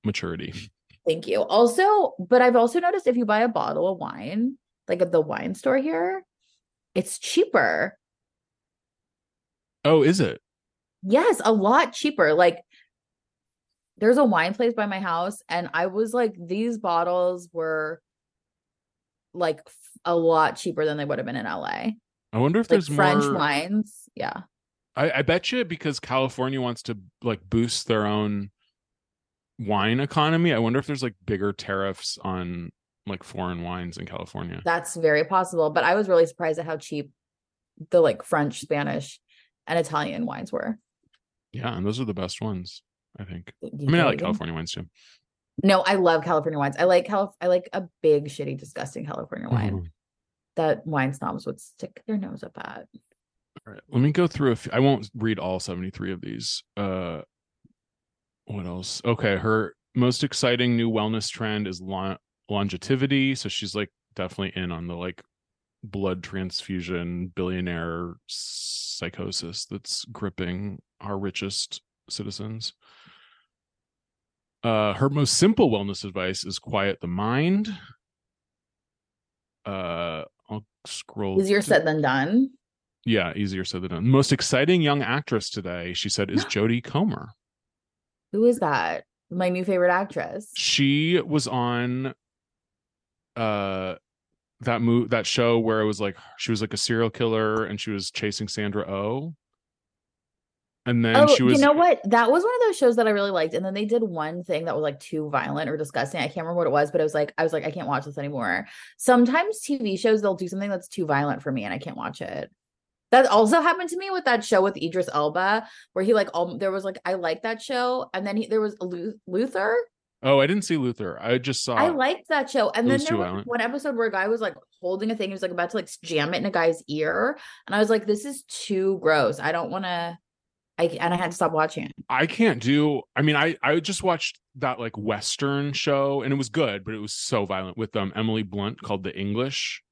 A: maturity.
B: Thank you. Also, but I've also noticed if you buy a bottle of wine, like at the wine store here, it's cheaper.
A: Oh, is it?
B: Yes, a lot cheaper. Like there's a wine place by my house, and I was like, these bottles were like f- a lot cheaper than they would have been in LA.
A: I wonder if
B: Like
A: there's
B: French
A: more.
B: wines. Yeah.
A: I, I bet you because California wants to like boost their own wine economy. I wonder if there's like bigger tariffs on like foreign wines in California.
B: That's very possible. But I was really surprised at how cheap the like French, Spanish, and Italian wines were.
A: yeah, and those are the best ones, I think.
B: You
A: I mean, I like California wines too.
B: No, I love California wines. I like Calif- I like a big, shitty, disgusting California wine.
A: Mhm.
B: That wine snobs would stick their nose up at.
A: All right, let me go through a few. I won't read all 73 of these. Uh what else? Okay, her most exciting new wellness trend is lon- longevity, so she's like definitely in on the like blood transfusion billionaire psychosis that's gripping our richest citizens. Uh her most simple wellness advice is quiet the mind. Uh I'll scroll
B: Easier
A: to-
B: said than done.
A: yeah, easier said than done. Most exciting young actress today, she said, is Jodie Comer.
B: Who is that? My new favorite actress.
A: She was on uh that move that show where it was like she was like a serial killer and she was chasing Sandra Oh. And then
B: oh,
A: she was
B: you know what? That was one of those shows that I really liked. And then they did one thing that was like too violent or disgusting. I can't remember what it was, but it was like, I was like, I can't watch this anymore. Sometimes TV shows, they'll do something that's too violent for me and I can't watch it. That also happened to me with that show with Idris Elba, where he like, all there was like, I like that show. And then he, there was Lu- Luther.
A: Oh, I didn't see Luther. I just saw
B: I liked that show. And then there was
A: violent.
B: one episode where a guy was like holding a thing. He was like about to like jam it in a guy's ear. And I was like, this is too gross. I don't want to. I and I had to stop watching it.
A: I can't do I mean I I just watched that like western show and it was good, but it was so violent with um Emily Blunt called The English.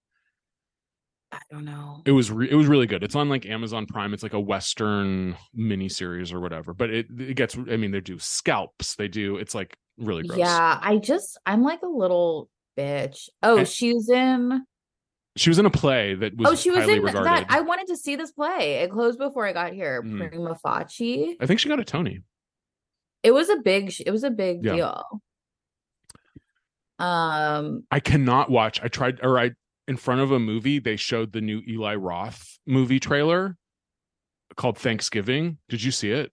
B: I don't know.
A: it was re- it was really good. It's on like Amazon Prime. It's like a Western miniseries or whatever. But it it gets. I mean, they do scalps. They do. It's like really gross.
B: Yeah, I just I'm like a little bitch. Oh,
A: And-
B: she's in.
A: She was in a play that was.
B: oh, she was in
A: regarded.
B: that. I wanted to see this play. It closed before I got here.
A: Mhm.
B: Prima Facie.
A: I think she got a Tony.
B: It was a big. It was a big
A: Yeah.
B: deal. Um.
A: I cannot watch. I tried, or I in front of a movie. They showed the new Eli Roth movie trailer called Thanksgiving. Did you see it?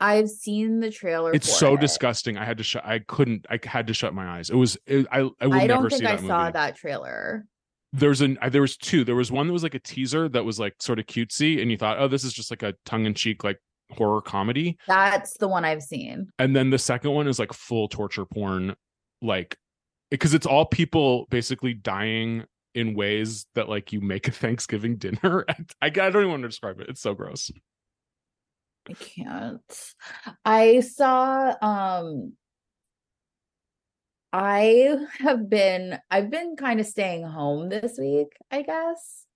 B: I've seen the trailer.
A: It's so
B: it.
A: disgusting. I had to shut. I couldn't. I had to shut my eyes. It was. It, I. I will
B: I
A: never
B: don't think
A: see
B: I
A: that
B: saw
A: movie.
B: that trailer.
A: there's an there was two there was one that was like a teaser that was like sort of cutesy and you thought oh this is just like a tongue-in-cheek like horror comedy
B: That's the one I've seen.
A: and then the second one is like full torture porn like because it's all people basically dying in ways that like you make a thanksgiving dinner I, I don't even want to describe it it's so gross
B: I can't. I saw um I have been I've been kind of staying home this week, I guess.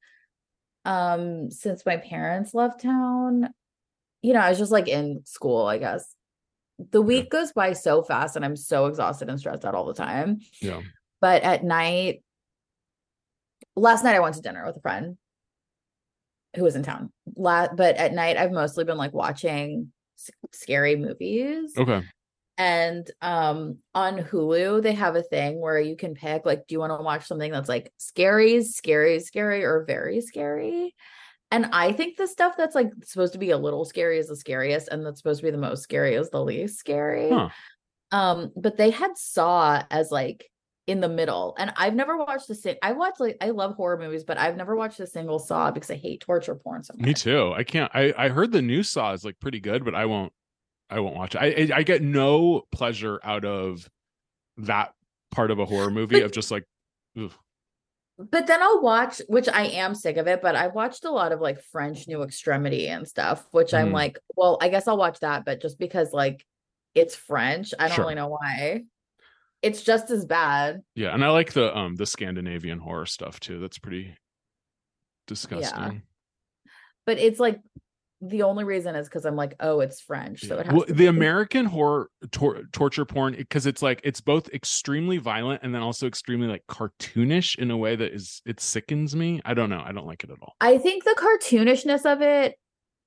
B: Um since my parents left town. You know, I was just like in school, I guess. The week goes by so fast and I'm so exhausted and stressed out all the time.
A: Yeah.
B: But at night last night I went to dinner with a friend who was in town. La- but at night I've mostly been like watching s- scary movies.
A: Okay.
B: And um on Hulu, they have a thing where you can pick like, do you want to watch something that's like scary, scary, scary, or very scary? And I think the stuff that's like supposed to be a little scary is the scariest, and that's supposed to be the most scary is the least scary.
A: Huh.
B: Um, but they had Saw as like in the middle, and I've never watched a sing. I watch like I love horror movies, but I've never watched a single Saw because I hate torture porn so much.
A: Me too. I can't. I I heard the new Saw is like pretty good, but I won't. I won't watch it. I I, I get no pleasure out of that part of a horror movie of just like. ugh.
B: But then I'll watch, which I am sick of it, but I've watched a lot of like French New Extremity and stuff, which I'm
A: Mhm.
B: like, well, I guess I'll watch that, but just because like it's French, I don't
A: Sure.
B: really know why. It's just as bad.
A: Yeah, and I like the um the Scandinavian horror stuff too. That's pretty disgusting.
B: But it's like the only reason is because I'm like, oh, it's French. So it has
A: well, the
B: be-
A: American horror tor- torture porn because it's like it's both extremely violent and then also extremely like cartoonish in a way that is it sickens me. I don't know. I don't like it at all.
B: I think the cartoonishness of it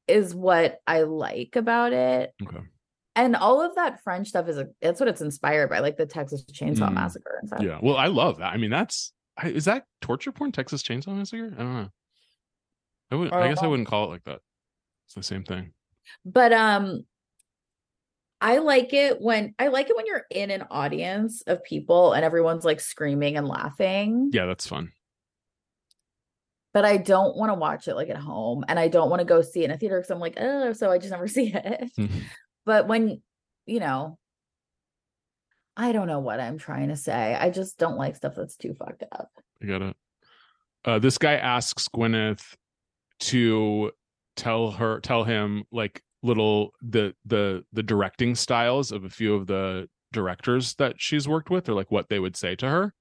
B: is what I like about it.
A: Okay.
B: And all of that French stuff is a, that's what it's inspired by, like the Texas Chainsaw
A: Mm.
B: Massacre and stuff.
A: Yeah. Well, I love that. I mean, that's is that torture porn? Texas Chainsaw Massacre? I don't know. I would. I guess I wouldn't call it like that. It's the same thing.
B: but um i like it when i like it when you're in an audience of people and everyone's like screaming and laughing
A: Yeah, that's fun.
B: but i don't want to watch it like at home and i don't want to go see it in a theater because i'm like oh so i just never see it
A: Mhm.
B: but when you know i don't know what i'm trying to say i just don't like stuff that's too fucked up
A: I got it. Uh, this guy asks Gwyneth to tell her, tell him like little the the the directing styles of a few of the directors that she's worked with, or like what they would say to her.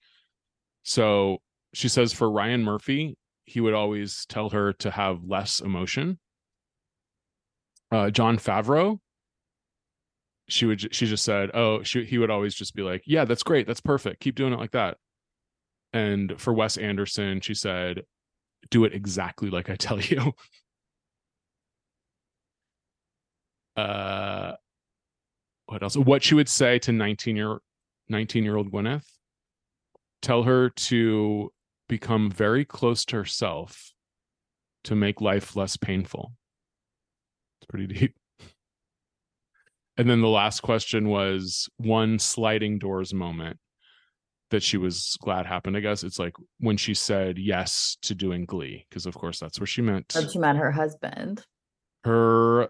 A: So she says for Ryan Murphy, he would always tell her to have less emotion. Uh, Jon Favreau, she would she just said, oh, she he would always just be like, yeah, that's great, that's perfect, keep doing it like that. And for Wes Anderson, she said, do it exactly like I tell you. Uh what else? What she would say to 19 year 19 year old Gwyneth. Tell her to become very close to herself to make life less painful. It's pretty deep. And then the last question was one sliding doors moment that she was glad happened. I guess it's like when she said yes to doing Glee, because of course that's where she meant
B: she met her husband
A: her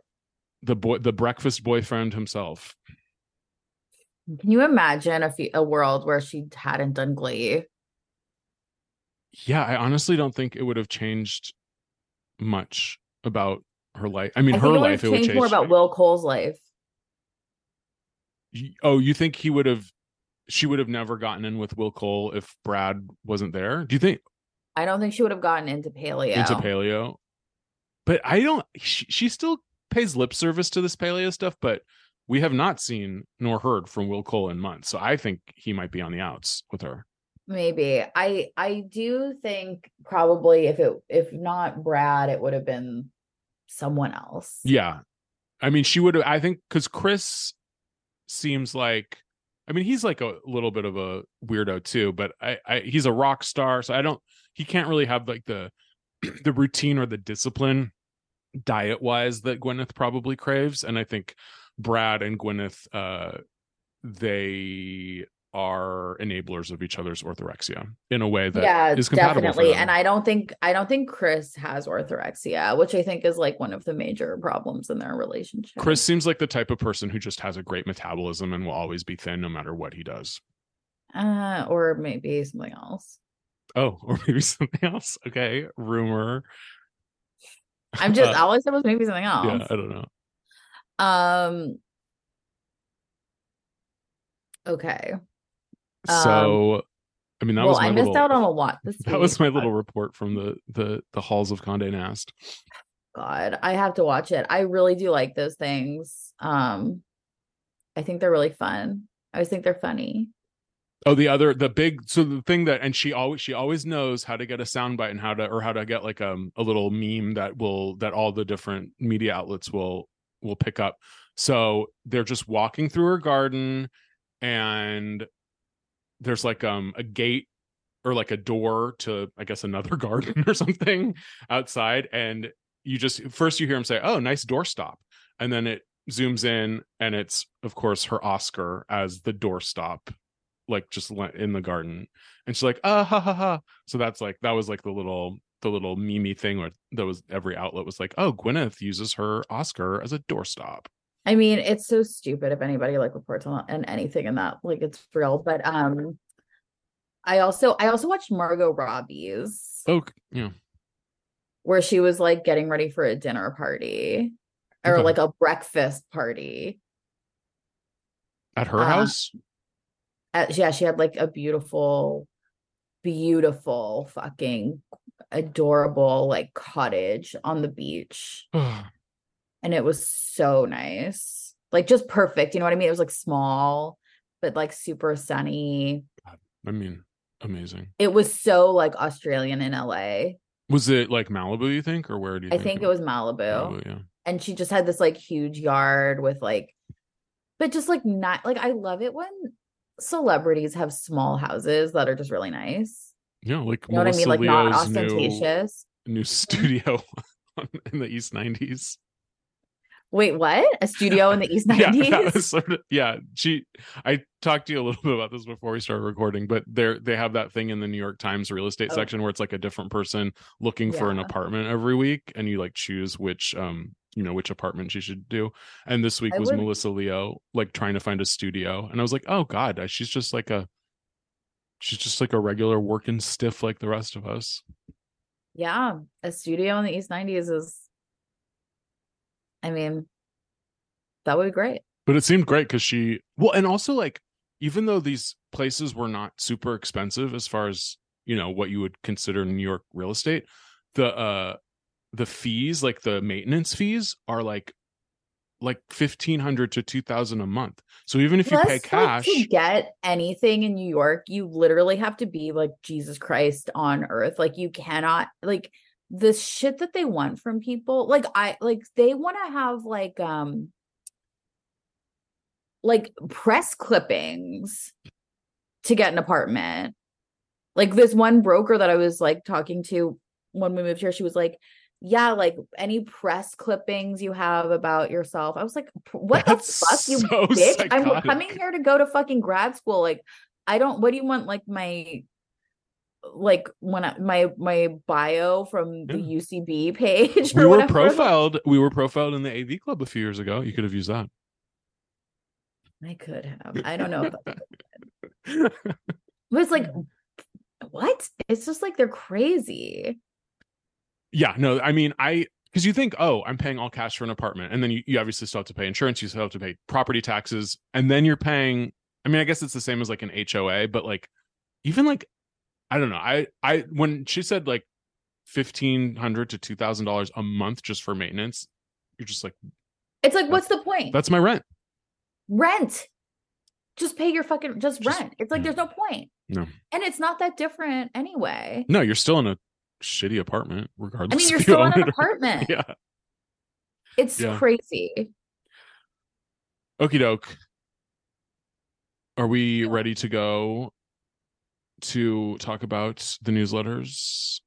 A: the boy the breakfast boyfriend himself.
B: can you imagine a, fe- a world where she hadn't done glee
A: Yeah, I honestly don't think it would have changed much about her life. I mean,
B: I
A: her
B: it
A: life it would
B: changed
A: change.
B: more about will cole's life
A: oh, you think he would have? She would have never gotten in with Will Cole if Brad wasn't there. Do you think
B: I don't think she would have gotten into paleo.
A: into paleo? But I don't. She, she still pays lip service to this paleo stuff, but we have not seen nor heard from Will Cole in months. So I think he might be on the outs with her.
B: Maybe. I I do think probably if it if not Brad, it would have been someone else.
A: Yeah. I mean, she would have, I think, because Chris seems like, I mean, he's like a little bit of a weirdo too, but I, I, he's a rock star. So I don't, he can't really have like the, the routine or the discipline diet wise that Gwyneth probably craves. And I think Brad and Gwyneth, uh, they are enablers of each other's orthorexia in a way that
B: yeah,
A: is compatible.
B: definitely. And I don't think I don't think Chris has orthorexia, which I think is like one of the major problems in their relationship.
A: Chris seems like the type of person who just has a great metabolism and will always be thin no matter what he does.
B: uh, or maybe something else.
A: Oh, or maybe something else. Okay, rumor.
B: I'm just
A: Uh,
B: all I said was maybe something else.
A: yeah, I don't know.
B: Um. Okay.
A: So, I mean, that
B: Um, well,
A: was my
B: I missed
A: little,
B: out on a lot this
A: that was my little report from the the the halls of Condé Nast.
B: God, I have to watch it. I really do like those things. Um, I think they're really fun. I always think they're funny.
A: Oh, the other the big so the thing that and she always she always knows how to get a soundbite and how to or how to get like um a little meme that will that all the different media outlets will will pick up. So they're just walking through her garden and there's like um a gate or like a door to I guess another garden or something outside and you just first you hear him say, "Oh, nice doorstop." And then it zooms in and it's of course her Oscar as the doorstop like just in the garden and she's like ah ha ha ha so that's like that was like the little the little mimi thing where that was every outlet was like oh gwyneth uses her oscar as a doorstop
B: I mean, it's so stupid if anybody like reports on and anything in that, like it's real. But um, I also I also watched Margot Robbie's
A: oh yeah
B: where she was like getting ready for a dinner party or
A: Okay.
B: like a breakfast party.
A: at her
B: Uh,
A: house
B: Uh, yeah, she had like a beautiful, beautiful, fucking adorable like cottage on the beach. and it was so nice. Like just perfect. You know what I mean? It was like small, but like super sunny.
A: i mean amazing
B: It was so like Australian in LA.
A: was it like malibu you think or where do you
B: I think it was Malibu.
A: Malibu, yeah
B: And she just had this like huge yard with like, but just like not like I love it when celebrities have small houses that are just really nice.
A: yeah like
B: You know what I mean? Like not
A: Leo's new-
B: ostentatious.
A: new studio in the east 90s
B: Wait, what? A studio in the East 90s?
A: that was sort of yeah. She, I talked to you a little bit about this before we started recording, but they're they have that thing in the New York Times real estate
B: Oh.
A: section where it's like a different person looking for an apartment every week, and you like choose which um you know which apartment she should do. And this week
B: I
A: was
B: would-
A: Melissa Leo like trying to find a studio, and I was like, oh god, she's just like a she's just like a regular working stiff like the rest of us.
B: Yeah, a studio in the East 90s is, I mean, that would be great.
A: But it seemed great because she well, and also like even though these places were not super expensive as far as you know what you would consider New York real estate, the uh the fees like the maintenance fees are like like fifteen hundred to two thousand a month. So even if you
B: Plus,
A: pay
B: like,
A: cash,
B: to get anything in New York, you literally have to be like Jesus Christ on earth. Like you cannot like the shit that they want from people. Like I like they want to have like um like press clippings to get an apartment. Like this one broker that I was like talking to when we moved here, she was like, yeah, like any press clippings you have about yourself. I was like, what
A: That's
B: the fuck, you
A: so
B: bitch? I'm coming here to go to fucking grad school. Like, I don't. What do you want? Like my, like when I, my my bio from the
A: Yeah.
B: UCB page.
A: we were
B: whatever?
A: profiled. We were profiled in the AV Club a few years ago. You could have used that.
B: I could have. I don't know. If but it's like, what? It's just like they're crazy.
A: Yeah no i mean i because you think oh i'm paying all cash for an apartment and then you, you obviously still have to pay insurance you still have to pay property taxes and then you're paying i mean i guess it's the same as like an hoa but like even like i don't know i i when she said like 1500 to 2000 dollars a month just for maintenance you're just like
B: It's like, what's the point?
A: that's my rent
B: rent. Just pay your fucking just,
A: Just-
B: rent. It's like
A: yeah.
B: there's no point.
A: No.
B: And it's not that different anyway.
A: no you're still in a shitty apartment regardless.
B: I mean, you're
A: if you
B: still in an
A: it or-
B: apartment.
A: yeah
B: It's
A: Yeah.
B: crazy.
A: Okie doke. Are we ready to go to talk about the newsletters?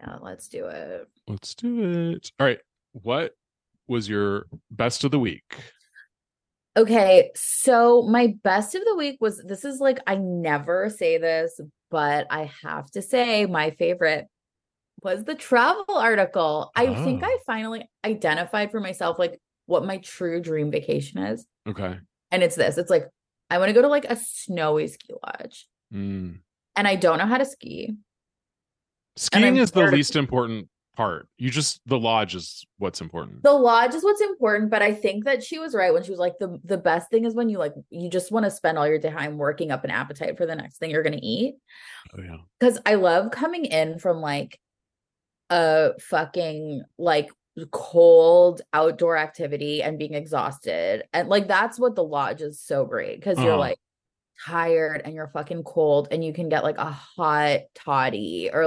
B: Yeah, let's do it.
A: Let's do it. All right. What was your best of the week?
B: Okay, so my best of the week was this is like I never say this, but I have to say my favorite was the travel article. I think
A: Oh.
B: I finally identified for myself like what my true dream vacation is.
A: Okay.
B: And it's this. It's like I want to go to like a snowy ski lodge.
A: Mm.
B: And I don't know how to ski.
A: Skiing is the
B: scared of-
A: least important part. You just the lodge is what's important.
B: The lodge is what's important, but I think that she was right when she was like the the best thing is when you like you just want to spend all your time working up an appetite for the next thing you're going to eat.
A: Oh yeah.
B: Cuz I love coming in from like a fucking like cold outdoor activity and being exhausted. And like that's what the lodge is so great cuz you're
A: Uh-huh.
B: like tired and you're fucking cold and you can get like a hot toddy or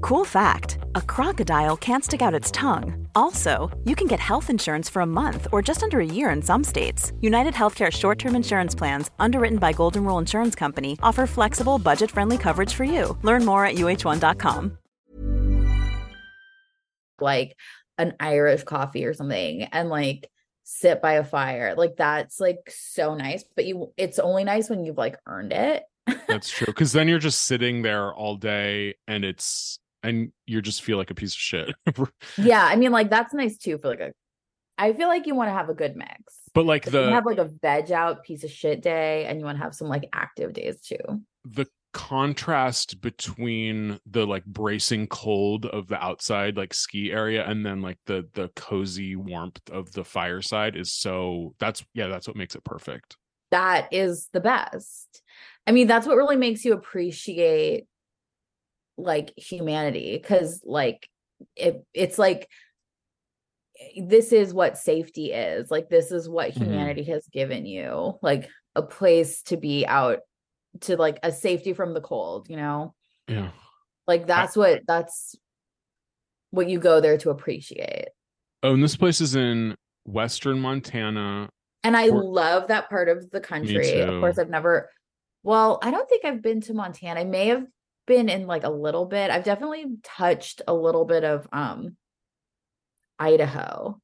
C: Cool fact a crocodile can't stick out its tongue. Also, you can get health insurance for a month or just under a year in some states. United Healthcare short term insurance plans, underwritten by Golden Rule Insurance Company, offer flexible, budget friendly coverage for you. Learn more at uh1.com.
B: like an Irish coffee or something and like sit by a fire. Like that's like so nice, but you it's only nice when you've like earned it.
A: That's true. Because then you're just sitting there all day and it's and you just feel like a piece of shit.
B: Yeah, I mean like that's nice too for like a I feel like you want to have a good mix.
A: but like the
B: have like a veg out piece of shit day and you want to have some like active days too.
A: the contrast between the like bracing cold of the outside like ski area and then like the the cozy warmth of the fireside is so that's yeah that's what makes it perfect
B: That is the best. I mean, that's what really makes you appreciate like humanity cuz like it it's like this is what safety is. Like this is what
A: Mhm.
B: humanity has given you. Like a place to be out to like a safety from the cold, you know?
A: yeah
B: Like that's what that's what you go there to appreciate.
A: oh and this place is in western montana
B: And I love that part of the country. Of course. I've never, well, I don't think I've been to Montana. I may have been in like a little bit. I've definitely touched a little bit of um Idaho.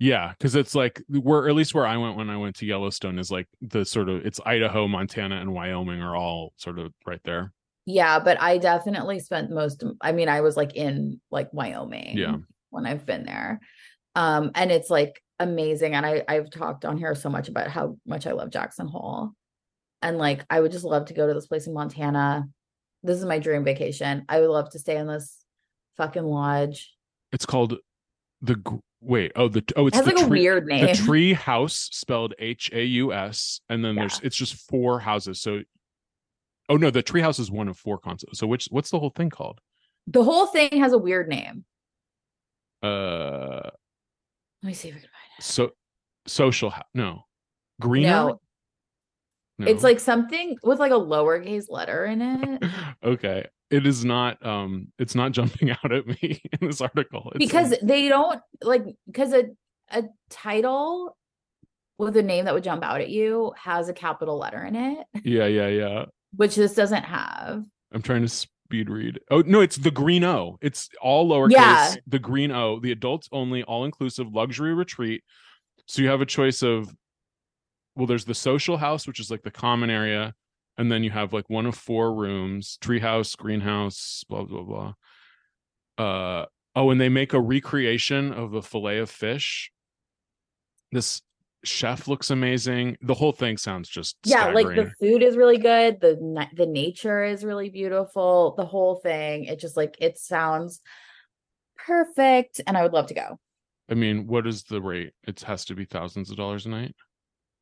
A: yeah because it's like where at least where i went when i went to yellowstone is like the sort of it's idaho montana and wyoming are all sort of right there
B: Yeah, but I definitely spent most I mean, I was like in like Wyoming
A: Yeah.
B: when I've been there. Um, and it's like amazing. And I I've talked on here so much about how much I love Jackson Hole. And like I would just love to go to this place in Montana. This is my dream vacation. I would love to stay in this fucking lodge.
A: it's called the wait oh the oh
B: It
A: it's
B: has
A: the
B: like a weird name.
A: the tree house spelled h-a-u-s and then there's it's just four houses so oh no the tree house is one of four concepts so which what's the whole thing called
B: The whole thing has a weird name.
A: uh
B: Let me see if I can find it.
A: so social house no green
B: No. It. It's like something with like a lowercase letter in it.
A: okay. It is not um it's not jumping out at me in this article. It's
B: because
A: like-
B: they don't like because a a title with a name that would jump out at you has a capital letter in it,
A: yeah yeah yeah.
B: Which this doesn't have.
A: i'm trying to speed read. Oh no it's the green o. It's all lowercase.
B: Yeah.
A: the green o. The adults only all inclusive luxury retreat. So you have a choice of well there's the social house which is like the common area and then you have like one of four rooms treehouse greenhouse blah blah blah. Uh oh and they make a recreation of a fillet of fish. This chef looks amazing. The whole thing sounds just
B: yeah like the food is really good. The the nature is really beautiful. The whole thing it just like it sounds perfect and i would love to go.
A: I mean what is the rate? It has to be thousands of dollars a night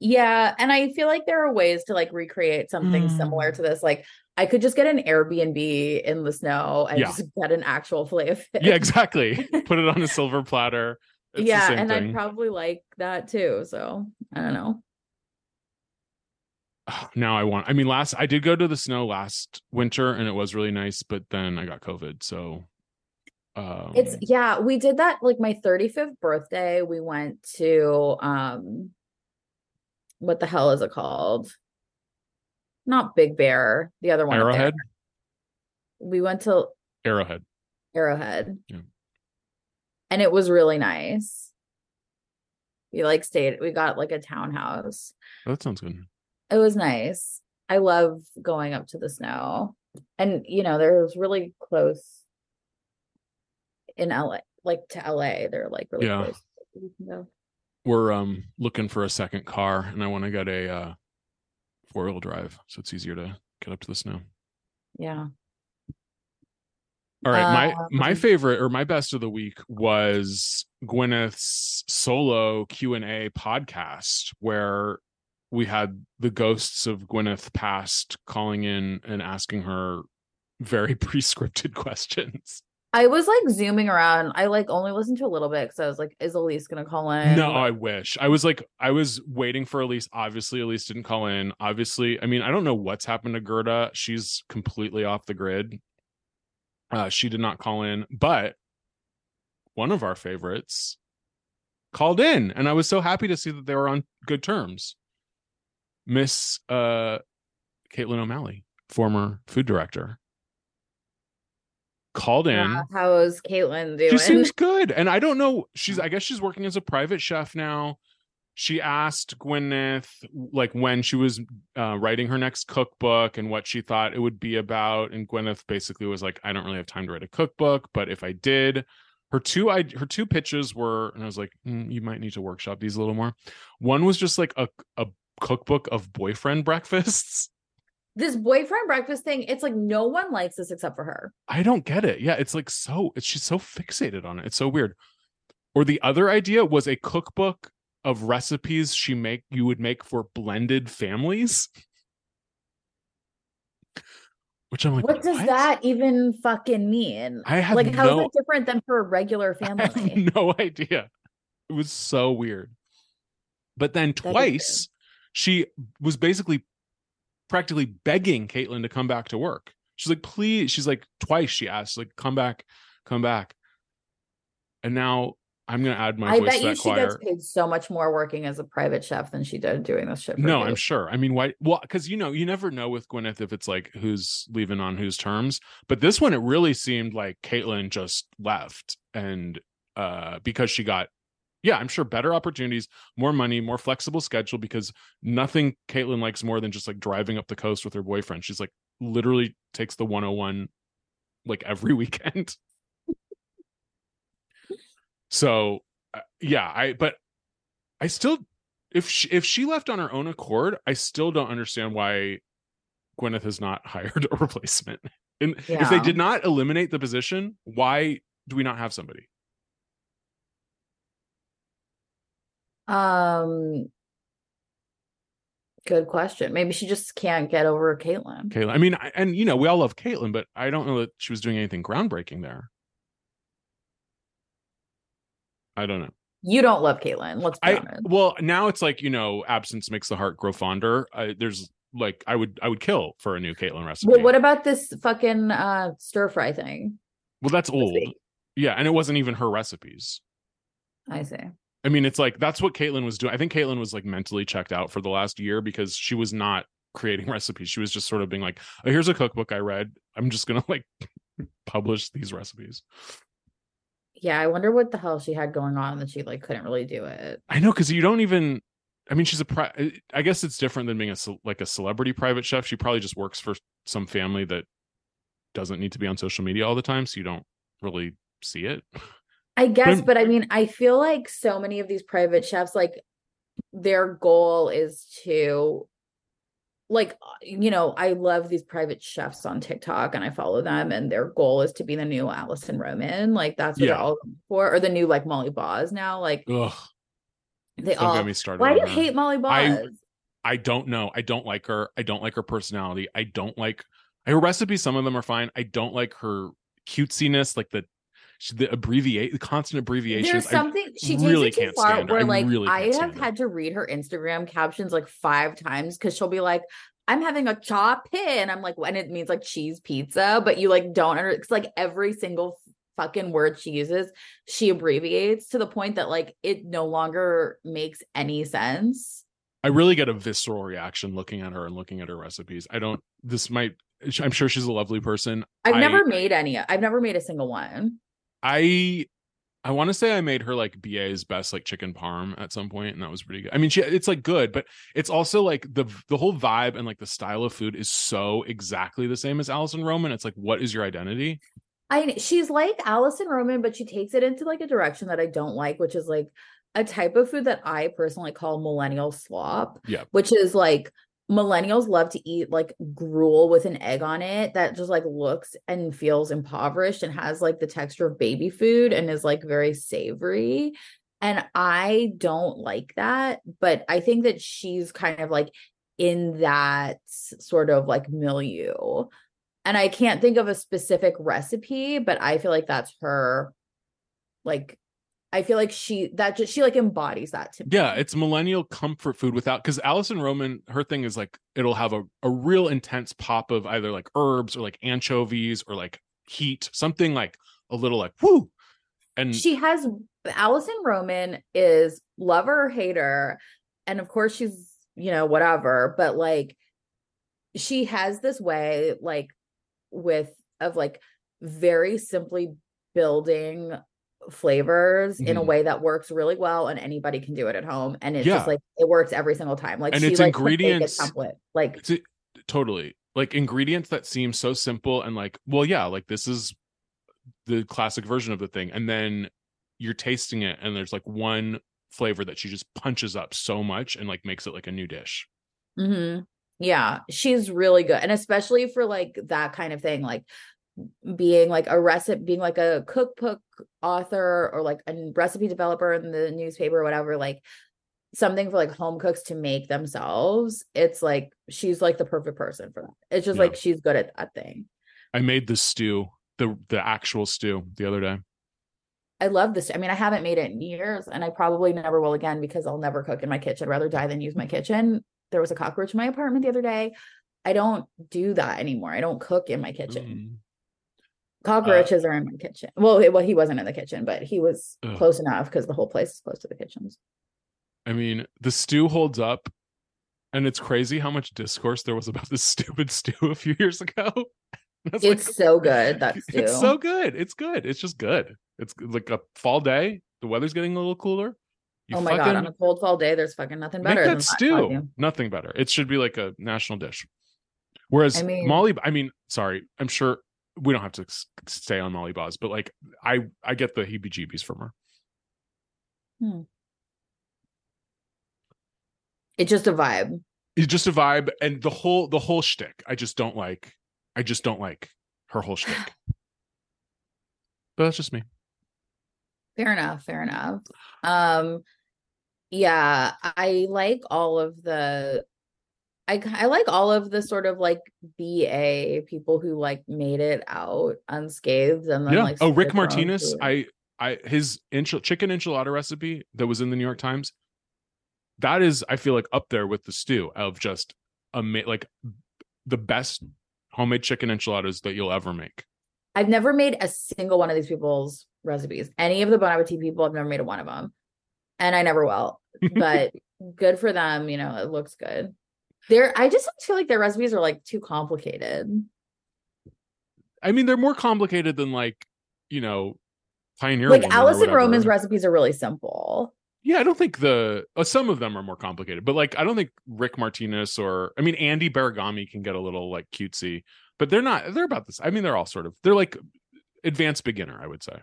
B: yeah and i feel like there are ways to like recreate something similar to this like i could just get an airbnb in the snow and
A: Yeah.
B: just get an actual fillet of fish
A: yeah exactly put it on a silver platter It's
B: yeah and
A: thing.
B: i'd probably like that too so i don't know
A: now I want. I mean, last I did go to the snow last winter, and it was really nice. But then I got COVID, so um,
B: It's yeah, we did that like my 35th birthday. We went to um what the hell is it called? Not Big Bear, the other one.
A: Arrowhead.
B: We went to
A: Arrowhead.
B: Arrowhead.
A: Yeah.
B: And it was really nice. We like stayed, we got like a townhouse.
A: Oh, that sounds good.
B: It was nice. I love going up to the snow. And you know, there's really close in LA, like to LA. They're like really close.
A: Yeah.
B: close. We can go.
A: We're um looking for a second car, and I want to get a uh, four wheel drive, so it's easier to get up to the snow.
B: Yeah.
A: All right, my my
B: Um,
A: favorite or my best of the week was Gwyneth's solo Q and A podcast, where we had the ghosts of Gwyneth past calling in and asking her very pre-scripted questions.
B: I was like zooming around. I like only listened to a little bit because I was like, is Elise gonna call in?
A: No, I wish. I was like, I was waiting for Elise. Obviously, Elise didn't call in. Obviously, I mean, I don't know what's happened to Gerda. She's completely off the grid. Uh, she did not call in, but one of our favorites called in, and I was so happy to see that they were on good terms. Miss uh, Caitlin O'Malley, former food director, called in.
B: Yeah, how's Caitlin doing?
A: She seems good. And I don't know. She's I guess she's working as a private chef now. She asked Gwyneth like when she was uh, writing her next cookbook and what she thought it would be about. And Gwyneth basically was like, I don't really have time to write a cookbook, but if I did, her two I her two pitches were, and I was like, "Mm, you might need to workshop these a little more. One was just like a a cookbook of boyfriend breakfasts.
B: This boyfriend breakfast thing, it's like no one likes this except for her.
A: I don't get it. Yeah, it's like so it's, she's so fixated on it. It's so weird. Or the other idea was a cookbook of recipes she make you would make for blended families. Which I'm like,
B: what does that even fucking mean?
A: I have
B: like, how is
A: no-
B: that different than for a regular
A: I
B: family?
A: have no idea. It was so weird. But then twice she was basically practically begging Caitlin to come back to work. She's like, please. She's like, twice she asked, like, come back, come back. And now I'm gonna add my
B: I
A: voice
B: bet
A: to
B: you she
A: choir.
B: gets paid so much more working as a private chef than she did doing this shit. For
A: No,
B: you.
A: I'm sure. I mean, why? Well, because you know, you never know with Gwyneth if it's like who's leaving on whose terms. But this one, it really seemed like Caitlin just left, and uh because she got, yeah, I'm sure better opportunities, more money, more flexible schedule. Because nothing Caitlin likes more than just like driving up the coast with her boyfriend. She's like literally takes the 101 like every weekend. so uh, yeah, I but I still if she, if she left on her own accord, I still don't understand why Gwyneth has not hired a replacement. And if they did not eliminate the position, why do we not have somebody?
B: Um, good question. Maybe she just can't get over Caitlyn.
A: Caitlin. I mean, I- and you know, we all love Caitlin, but I don't know that she was doing anything groundbreaking there. I don't know.
B: You don't love Caitlin. Let's be
A: I
B: honest.
A: well now it's like you know, absence makes the heart grow fonder. I, there's like I would I would kill for a new Caitlin recipe.
B: Well, what about this fucking uh stir fry thing?
A: Well, that's old. Yeah, and it wasn't even her recipes.
B: I see.
A: I mean, it's like that's what Caitlin was doing. I think Caitlin was like mentally checked out for the last year because she was not creating recipes. She was just sort of being like, oh, here's a cookbook I read. I'm just gonna like publish these recipes.
B: Yeah, I wonder what the hell she had going on that she like couldn't really do it.
A: I know because you don't even I mean, she's a. Pri- uh, I guess it's different than being a like a celebrity private chef. She probably just works for some family that doesn't need to be on social media all the time, so you don't really see it.
B: I guess, but I mean, I feel like so many of these private chefs, like their goal is to, like, you know, I love these private chefs on TikTok and I follow them, and their goal is to be the new Alison Roman. Like, that's what
A: Yeah.
B: they're all for, or the new, like, Molly Baz now. Like,
A: Ugh,
B: they
A: don't
B: all.
A: get me started.
B: Why do you
A: her.
B: hate Molly
A: I- I don't know. I don't like her. I don't like her personality. I don't like her recipes. Some of them are fine. I don't like her cutesiness, like the the abbreviate, the constant abbreviations.
B: There's
A: I-
B: something she takes
A: really
B: it too
A: can't
B: far where
A: I
B: like
A: really
B: I have had to read her Instagram captions like five times because she'll be like, I'm having a chop pit. And I'm like, when it means like cheese pizza, but you like don't under it's like every single fucking word she uses, she abbreviates to the point that like it no longer makes any sense.
A: I really get a visceral reaction looking at her and looking at her recipes. I don't. This might. I'm sure she's a lovely person.
B: I've
A: I-
B: never made any. I've never made a single one.
A: I I want to say I made her like BA's best like chicken parm at some point, and that was pretty good. I mean, she it's like good, but it's also like the the whole vibe and like the style of food is so exactly the same as Alison Roman. It's like, what is your identity?
B: I she's like Alison Roman, but she takes it into like a direction that I don't like, which is like a type of food that I personally call millennial slop,
A: Yeah.
B: which is like millennials love to eat like gruel with an egg on it that just like looks and feels impoverished and has like the texture of baby food and is like very savory. And I don't like that, but I think that she's kind of like in that sort of like milieu and I can't think of a specific recipe, but I feel like that's her. Like, I feel like she that just she like embodies that to me.
A: Yeah, it's millennial comfort food without because Alison Roman, her thing is like it'll have a, a real intense pop of either like herbs or like anchovies or like heat, something like a little like whoo. And
B: she has Alison Roman is lover or hater, and of course she's you know whatever, but like she has this way like with of like very simply building flavors in a
A: Mhm.
B: way that works really well and anybody can do it at home and it's
A: Yeah.
B: just like it works every single time like
A: And
B: she
A: it's
B: like a
A: ingredients-
B: template like
A: it's totally like ingredients that seem so simple and like well yeah like this is the classic version of the thing and then you're tasting it and there's like one flavor that she just punches up so much and like makes it like a new dish
B: hmm Yeah, she's really good. And especially for like that kind of thing, like being like a recipe, being like a cookbook author or like a recipe developer in the newspaper or whatever, like something for like home cooks to make themselves. It's like she's like the perfect person for that. It's just
A: Yeah.
B: like she's good at that thing.
A: i made the stew the the actual stew the other day
B: I love this. I mean, I haven't made it in years and I probably never will again because I'll never cook in my kitchen. I'd rather die than use my kitchen. There was a cockroach in my apartment the other day. I don't do that anymore. I don't cook in my kitchen.
A: Mm.
B: Cockroaches uh, are in my kitchen. Well, it- well, he wasn't in the kitchen, but he was
A: Ugh.
B: close enough because the whole place is close to the kitchens.
A: i mean the stew holds up and it's crazy how much discourse there was about this stupid stew a few years ago That's like-
B: It's so good, that stew.
A: it's so good it's good it's just good it's like a fall day the weather's getting a little cooler You
B: oh my god! On a cold fall day, there's fucking nothing better than
A: that stew. Nothing better. It should be like a national dish. Whereas
B: I mean-
A: Molly, I mean, sorry, I'm sure we don't have to stay on Molly Baz, but like I, I get the heebie-jeebies from her.
B: It's just a vibe.
A: It's just a vibe, and the whole, the whole shtick. I just don't like. I just don't like her whole shtick. but that's just me.
B: Fair enough. Fair enough. Um, yeah, I like all of the. I I like all of the sort of like BA people who like made it out unscathed and then
A: yeah.
B: like
A: oh, Rick
B: started their own
A: Martinez. I, I, his enchil- chicken enchilada recipe that was in the New York Times. That is, I feel like, up there with the stew of just ama- like the best homemade chicken enchiladas that you'll ever make.
B: I've never made a single one of these people's recipes. Any of the Bon Appetit people, I've never made a one of them, and I never will. But good for them. You know, it looks good. They're. I just feel like their recipes are like too complicated.
A: I mean, they're more complicated than like, you know, Pioneer.
B: like Alison
A: whatever.
B: Roman's recipes are really simple.
A: Yeah, I don't think the uh, some of them are more complicated, but like I don't think Rick Martinez or I mean Andy Baraghani can get a little like cutesy, but they're not. They're about this. I mean, they're all sort of they're like advanced beginner, I would say.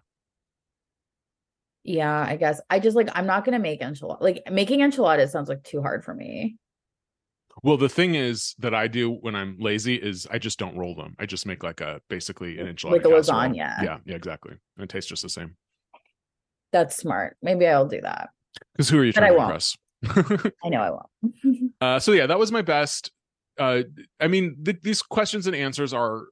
B: Yeah, I guess. I just like I'm not gonna make enchilada. Like making enchiladas sounds like too hard for me.
A: Well, the thing is that I do when I'm lazy is I just don't roll them. I just make like a basically an enchilada.
B: Like a
A: casserole.
B: lasagna.
A: Yeah, yeah, exactly. And it tastes just the same.
B: That's smart. Maybe I'll do that.
A: Because who are you
B: But
A: trying to impress?
B: I know I won't.
A: uh, so yeah, that was my best. Uh, I mean, th- these questions and answers are.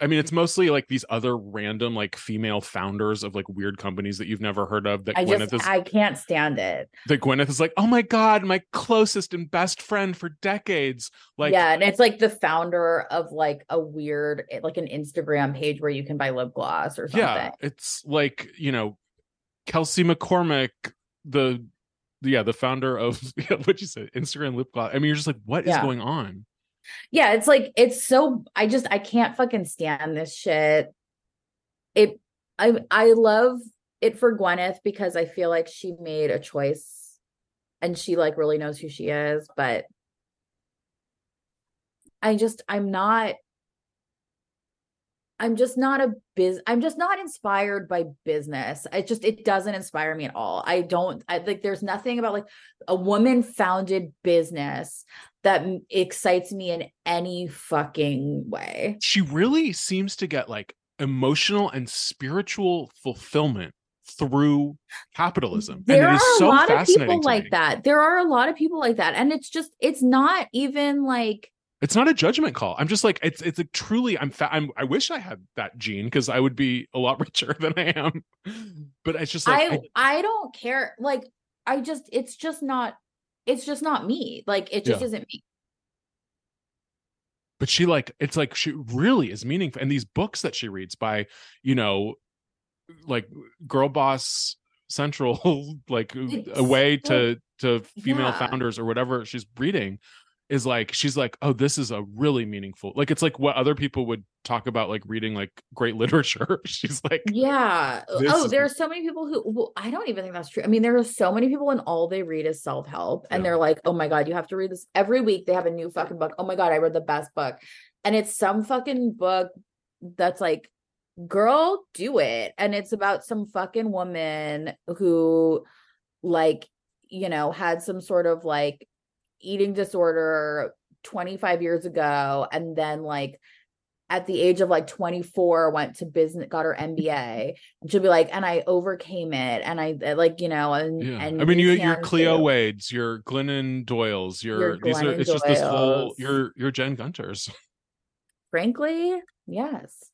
A: I mean, it's mostly like these other random like female founders of like weird companies that you've never heard of. That
B: I
A: Gwyneth
B: just
A: is
B: I can't stand it.
A: that Gwyneth is like, oh my god, my closest and best friend for decades. Like,
B: yeah, and it's like the founder of like a weird eh, like an Instagram page where you can buy lip gloss or something.
A: yeah, it's like you know, Kelsey McCormick, the yeah, the founder of what you say, Instagram lip gloss. I mean, you're just like, what is
B: Yeah.
A: going on?
B: Yeah it's like it's so i just i can't fucking stand this shit. It i i love it for gwyneth because i feel like she made a choice and she like really knows who she is but i just i'm not i'm just not a biz i'm just not inspired by business. It just it doesn't inspire me at all. I don't i like there's nothing about like a woman founded business that excites me in any fucking way.
A: She really seems to get like emotional and spiritual fulfillment through capitalism.
B: there
A: and it
B: are
A: is so
B: a lot of people like that. There are a lot of people like that. And it's just it's not even like
A: It's not a judgment call. I'm just like it's it's a truly I'm fa- I'm I wish I had that gene because I would be a lot richer than I am. But it's just like
B: I,
A: I-
B: I don't care like i just it's just not it's just not me like it just
A: Yeah.
B: isn't me
A: but she like it's like she really is meaningful and these books that she reads by you know like girl boss central like
B: It's
A: a way to to female
B: Yeah.
A: founders or whatever she's reading is like she's like oh this is a really meaningful like it's like what other people would talk about like reading like great literature she's like
B: Yeah.
A: Oh,
B: oh
A: is-
B: there are so many people who, well, I don't even think that's true. I mean, there are so many people and all they read is self help. And
A: Yeah.
B: they're like, oh my God, you have to read this every week. They have a new fucking book. Oh my God, I read the best book. And it's some fucking book that's like, girl, do it. And it's about some fucking woman who, like, you know, had some sort of like eating disorder 25 years ago. And then, like, at the age of like 24 went to business got her MBA and she'll be like and I overcame it and I uh, like you know and
A: yeah
B: and
A: i mean you
B: you
A: your cleo
B: too.
A: wades your glennon doyles your,
B: Your
A: these are it's just this whole
B: Doyles.
A: your your jen gunters
B: frankly yes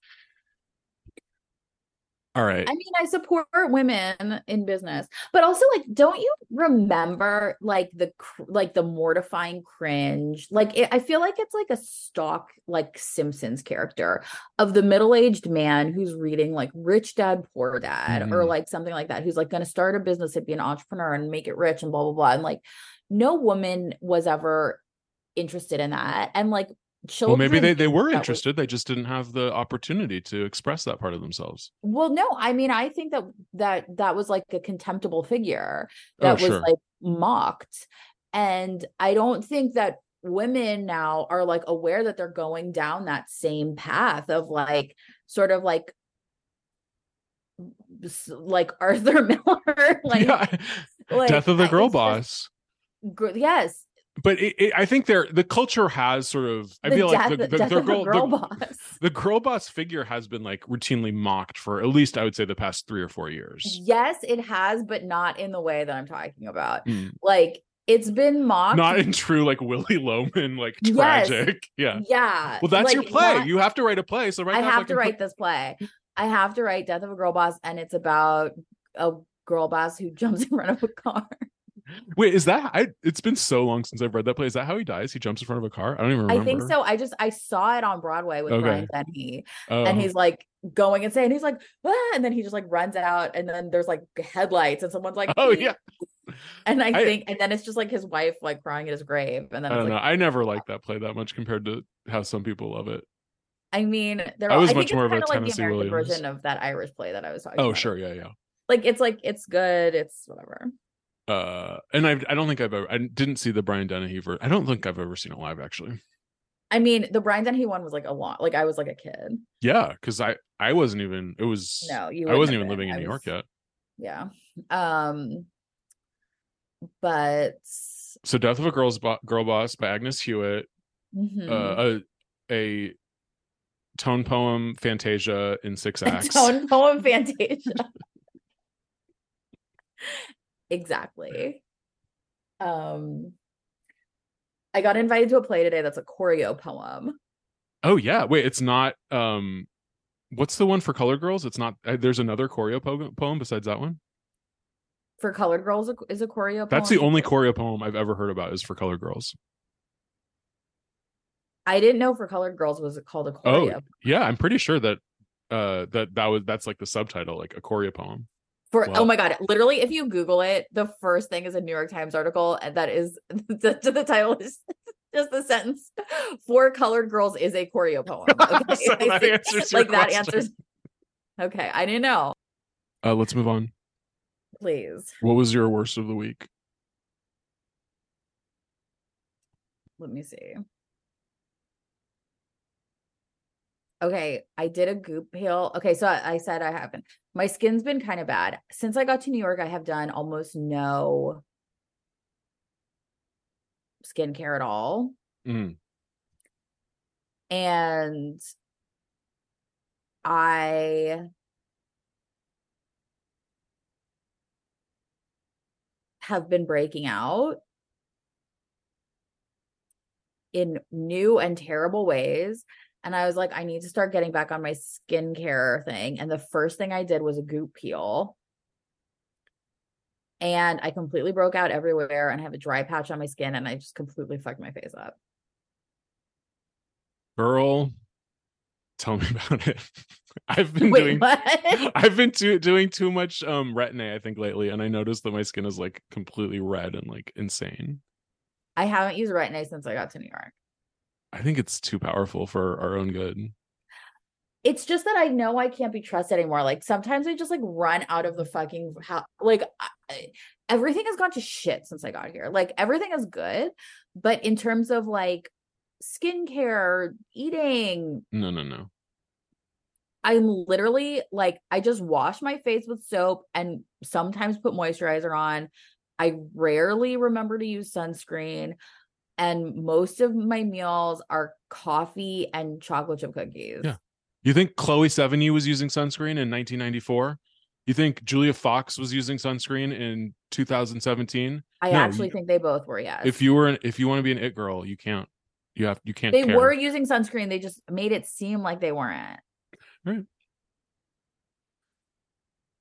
A: all right
B: I mean I support women in business but also like don't you remember like the like the mortifying cringe like it, I feel like it's like a stock like Simpsons character of the middle-aged man who's reading like Rich Dad Poor Dad or
A: Mhm.
B: like something like that who's like going to start a business and be an entrepreneur and make it rich and blah blah blah and like no woman was ever interested in that and like
A: well maybe they, they were
B: that was-
A: interested they just didn't have the opportunity to express that part of themselves
B: Well, no, I mean, I think that that that was like a contemptible figure
A: Oh,
B: that was
A: sure.
B: like mocked. And I don't think that women now are like aware that they're going down that same path of like sort of like like Arthur Miller, like,
A: yeah.
B: like,
A: death of the girl
B: just-
A: boss
B: gr- yes,
A: but it, it, i think there the culture has sort of i
B: the
A: feel
B: death,
A: like the, the, the girl,
B: girl boss.
A: the girl boss figure has been like routinely mocked for at least i would say the past three or four years
B: Yes, it has, but not in the way that I'm talking about.
A: Mm.
B: Like it's been mocked.
A: not in true like willy loman like
B: Yes.
A: tragic yeah
B: yeah.
A: well that's your play
B: not-
A: you have to write a play so right
B: I
A: now,
B: have to write
A: put-
B: this play. I have to write Death of a Girl Boss, and it's about a girl boss who jumps in front of a car.
A: Wait is that i it's been so long since i've read that play is that how he dies he jumps in front of a car i don't even remember
B: I think so. I just I saw it on Broadway with
A: Okay.
B: Brian Dennehy,
A: oh.
B: and he's like going insane. He's like, ah, and then he just like runs out, and then there's like headlights, and someone's like,
A: oh yeah
B: And I,
A: I-
B: think, and then it's just like his wife like crying at his grave, and then
A: i don't know
B: like,
A: i never liked that play that much compared to how some people love it
B: I mean, they're
A: I was
B: I
A: much more of a
B: like
A: Tennessee Williams.
B: version of that Irish play that I was talking
A: oh
B: about.
A: sure yeah yeah
B: Like it's like it's good. It's whatever.
A: Uh, and I I don't think I've ever I didn't see the Brian Dennehy ver- I don't think I've ever seen it live actually.
B: I mean, the Brian Dennehy one was like a lot. Like I was like a kid.
A: Yeah, because I I wasn't even it was
B: No, you.
A: I wasn't even living in
B: been.
A: New
B: I
A: York yet.
B: Yeah. Um. But.
A: So Death of a Girl's Bo- Girl Boss by Agnes Hewitt,
B: mhm.
A: uh, a a tone poem Fantasia in six acts.
B: Tone poem Fantasia. exactly. Um. I got invited to a play today. That's a choreo poem.
A: Oh yeah, wait, it's not um what's the one for colored girls? It's not uh, there's another choreo po- poem besides that one.
B: For colored girls is a choreo poem.
A: That's the only choreo poem I've ever heard about is for colored girls.
B: I didn't know for colored girls was it called a choreo.
A: Oh,
B: choreo.
A: yeah, I'm pretty sure that uh that that was that's like the subtitle like a choreo poem.
B: For
A: Wow.
B: oh my god, literally, if you Google it, the first thing is a New York Times article, and that is the, the title is just the sentence: "For colored girls is a choreo poem." Okay,
A: So that answers
B: like that
A: question.
B: answers. Okay, I didn't know.
A: Uh let's move on.
B: Please
A: What was your worst of the week?
B: let me see. Okay, I did a goop peel. Okay, so I, I said I haven't. My skin's been kind of bad since I got to New York. I have done almost no skincare at all.
A: Mm.
B: and I have been breaking out in new and terrible ways. And I was like, I need to start getting back on my skincare thing. And the first thing I did was a goop peel. And I completely broke out everywhere and I have a dry patch on my skin and I just completely fucked my face up.
A: Girl, tell me about it. I've been
B: Wait,
A: doing
B: what?
A: I've been too, doing too much um retin-A I think lately and I noticed that my skin is like completely red and like insane.
B: I haven't used retin-A since I got to New York.
A: I think it's too powerful for our own good.
B: It's just that I know I can't be trusted anymore. Like sometimes I just like run out of the fucking house. Like I, everything has gone to shit since I got here. Like everything is good, but in terms of like skincare, eating,
A: No, no, no.
B: I'm literally like I just wash my face with soap and sometimes put moisturizer on. I rarely remember to use sunscreen. And most of my meals are coffee and chocolate chip cookies.
A: Yeah. You think Chloe Sevigny was using sunscreen in 1994? You think Julia Fox was using sunscreen in 2017?
B: I
A: No,
B: actually
A: you-
B: think they both were, yes.
A: If you were an, if you want to be an it girl, you can't. You have you can't.
B: they
A: care.
B: were using sunscreen, they just made it seem like they weren't. Right.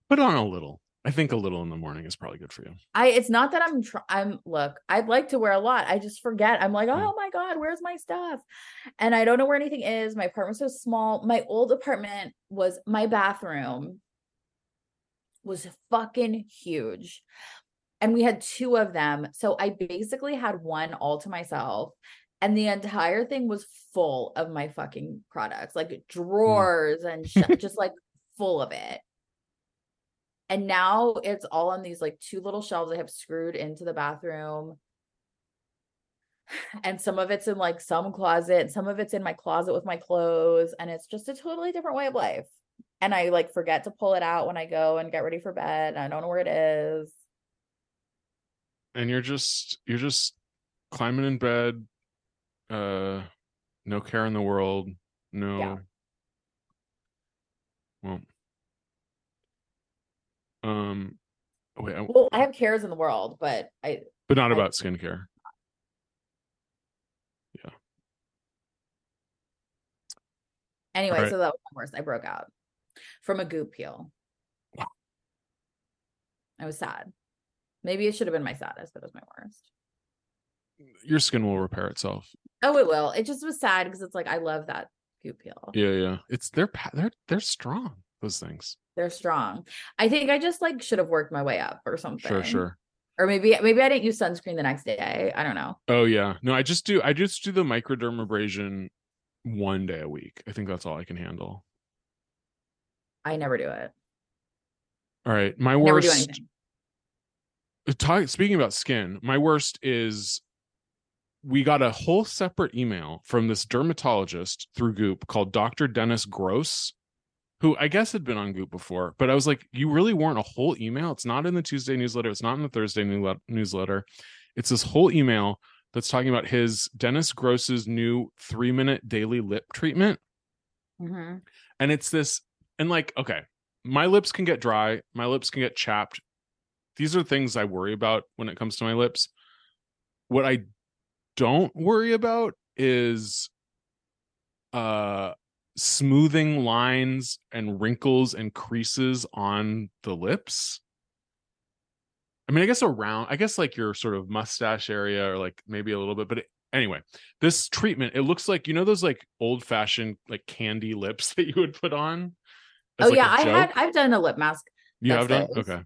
A: Put on a little. I think a little in the morning is probably good for you.
B: I it's not that I'm tr- I'm look, I'd like to wear a lot. I just forget. I'm like,
A: Mm.
B: "Oh my god, where's my stuff?" And I don't know where anything is. My apartment's so small. My old apartment was my bathroom was fucking huge. And we had two of them. So I basically had one all to myself. And the entire thing was full of my fucking products, like drawers and sh- just like full of it. And now it's all on these like two little shelves I have screwed into the bathroom. And some of it's in like some closet, some of it's in my closet with my clothes. And it's just a totally different way of life. And I like forget to pull it out when I go and get ready for bed. I don't know where it is.
A: And you're just you're just climbing in bed. Uh, no care in the world. No.
B: Yeah.
A: Well. Um. Wait, I-
B: Well, I have cares in the world, but I
A: but not
B: I-
A: about skincare. Yeah.
B: Anyway,
A: Right.
B: so that was my worst. I broke out from a goop peel.
A: Wow.
B: I was sad. Maybe it should have been my saddest, but it was my worst.
A: Your skin will repair itself.
B: Oh, it will. It just was sad because it's like I love that goop peel.
A: Yeah, yeah. It's they're they're they're strong. Those things.
B: They're strong. I think I just like should have worked my way up or something.
A: Sure, sure.
B: Or maybe maybe I didn't use sunscreen the next day. I don't know.
A: Oh yeah. No, I just do I just do the microdermabrasion one day a week. I think that's all I can handle.
B: I never do it.
A: All right. My
B: Never
A: worst talk, uh, speaking about skin, my worst is we got a whole separate email from this dermatologist through Goop called Dr. Dennis Gross, who I guess had been on Goop before, but I was like, you really weren't a whole email. It's not in the Tuesday newsletter. It's not in the Thursday newle- newsletter. It's this whole email that's talking about his Dennis Gross's new three minute daily lip treatment.
B: Mhm.
A: And it's this, and like, okay, my lips can get dry, my lips can get chapped. These are things I worry about when it comes to my lips. What I don't worry about is uh smoothing lines and wrinkles and creases on the lips. I mean, I guess around, I guess like your sort of mustache area or like maybe a little bit, but it, anyway, this treatment, it looks like, you know, those like old fashioned like candy lips that you would put on.
B: Oh
A: like,
B: yeah, I had? I've done a lip mask.
A: You have done? Okay.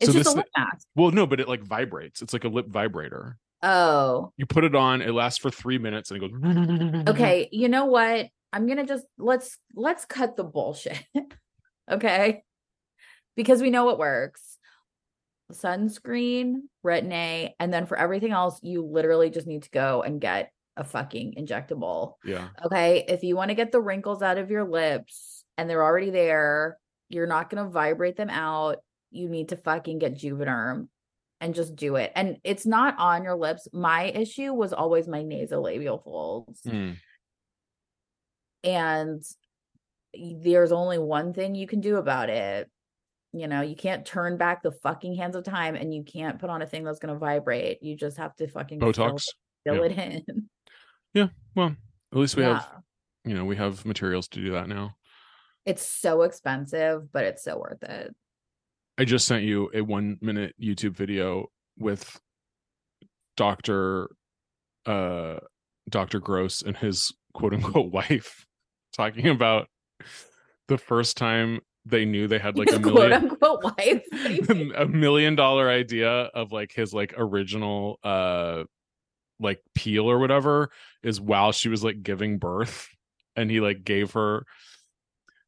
B: It's
A: So
B: just
A: this
B: a lip mask.
A: Well, no, but it like vibrates. It's like a lip vibrator.
B: Oh,
A: You put it on, it lasts for three minutes and it goes.
B: okay. You know what? I'm gonna just let's let's cut the bullshit. okay. Because we know what works. Sunscreen, Retin A, and then for everything else, you literally just need to go and get a fucking injectable.
A: Yeah.
B: Okay. If you want to get the wrinkles out of your lips and they're already there, you're not going to vibrate them out. You need to fucking get Juvederm and just do it. And it's not on your lips. My issue was always my nasolabial folds.
A: Hmm.
B: And there's only one thing you can do about it. You know, you can't turn back the fucking hands of time and you can't put on a thing that's going to vibrate. You just have to fucking
A: Botox.
B: fill
A: Yeah.
B: it in.
A: Yeah. Well, at least we
B: Yeah.
A: have, you know, we have materials to do that now.
B: It's so expensive, but it's so worth it.
A: I just sent you a one minute YouTube video with Dr. uh Dr. Gross and his quote unquote wife talking about the first time they knew they had like a
B: His quote unquote wife. What do you mean?
A: a million dollar idea of like his like original uh like peel or whatever is while she was like giving birth and he like gave her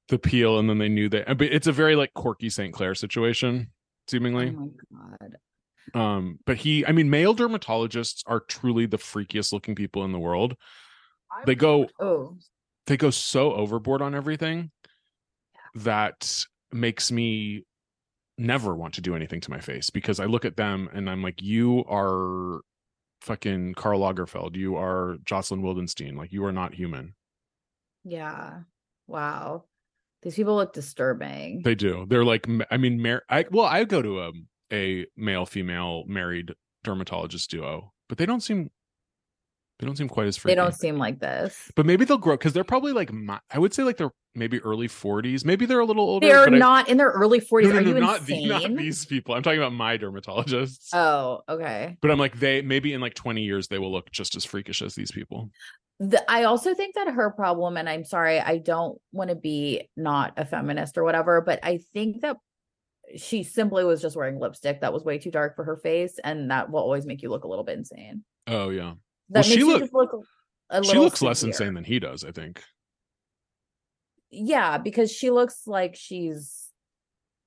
A: the peel and then they knew that but it's a very like quirky St. Clair situation seemingly.
B: oh my god.
A: um but he I mean male dermatologists are truly the freakiest looking people in the world they go
B: Oh,
A: they go so overboard on everything that makes me never want to do anything to my face because I look at them and I'm like, you are fucking Karl Lagerfeld, you are Jocelyn Wildenstein, like you are not human.
B: yeah. Wow. These people look disturbing.
A: They do. They're like, I mean, mar- I well, I go to um, a a male female married dermatologist duo, but they don't seem they don't seem quite as
B: they don't seem like this.
A: But maybe they'll grow because they're probably like my, I would say like they're maybe early 40s. Maybe they're a little older.
B: They're
A: but I-
B: not in their early 40s.
A: No, no,
B: Are you
A: not, the- not these people. I'm talking about my dermatologists.
B: Oh, okay.
A: but I'm like, they maybe in like 20 years they will look just as freakish as these people.
B: The, I also think that her problem, and I'm sorry, I don't want to be not a feminist or whatever, but I think that she simply was just wearing lipstick that was way too dark for her face, and that will always make you look a little bit insane.
A: Oh yeah,
B: That
A: Well,
B: makes
A: she look-
B: look
A: she looks less insane than he does. I think.
B: Yeah, because she looks like she's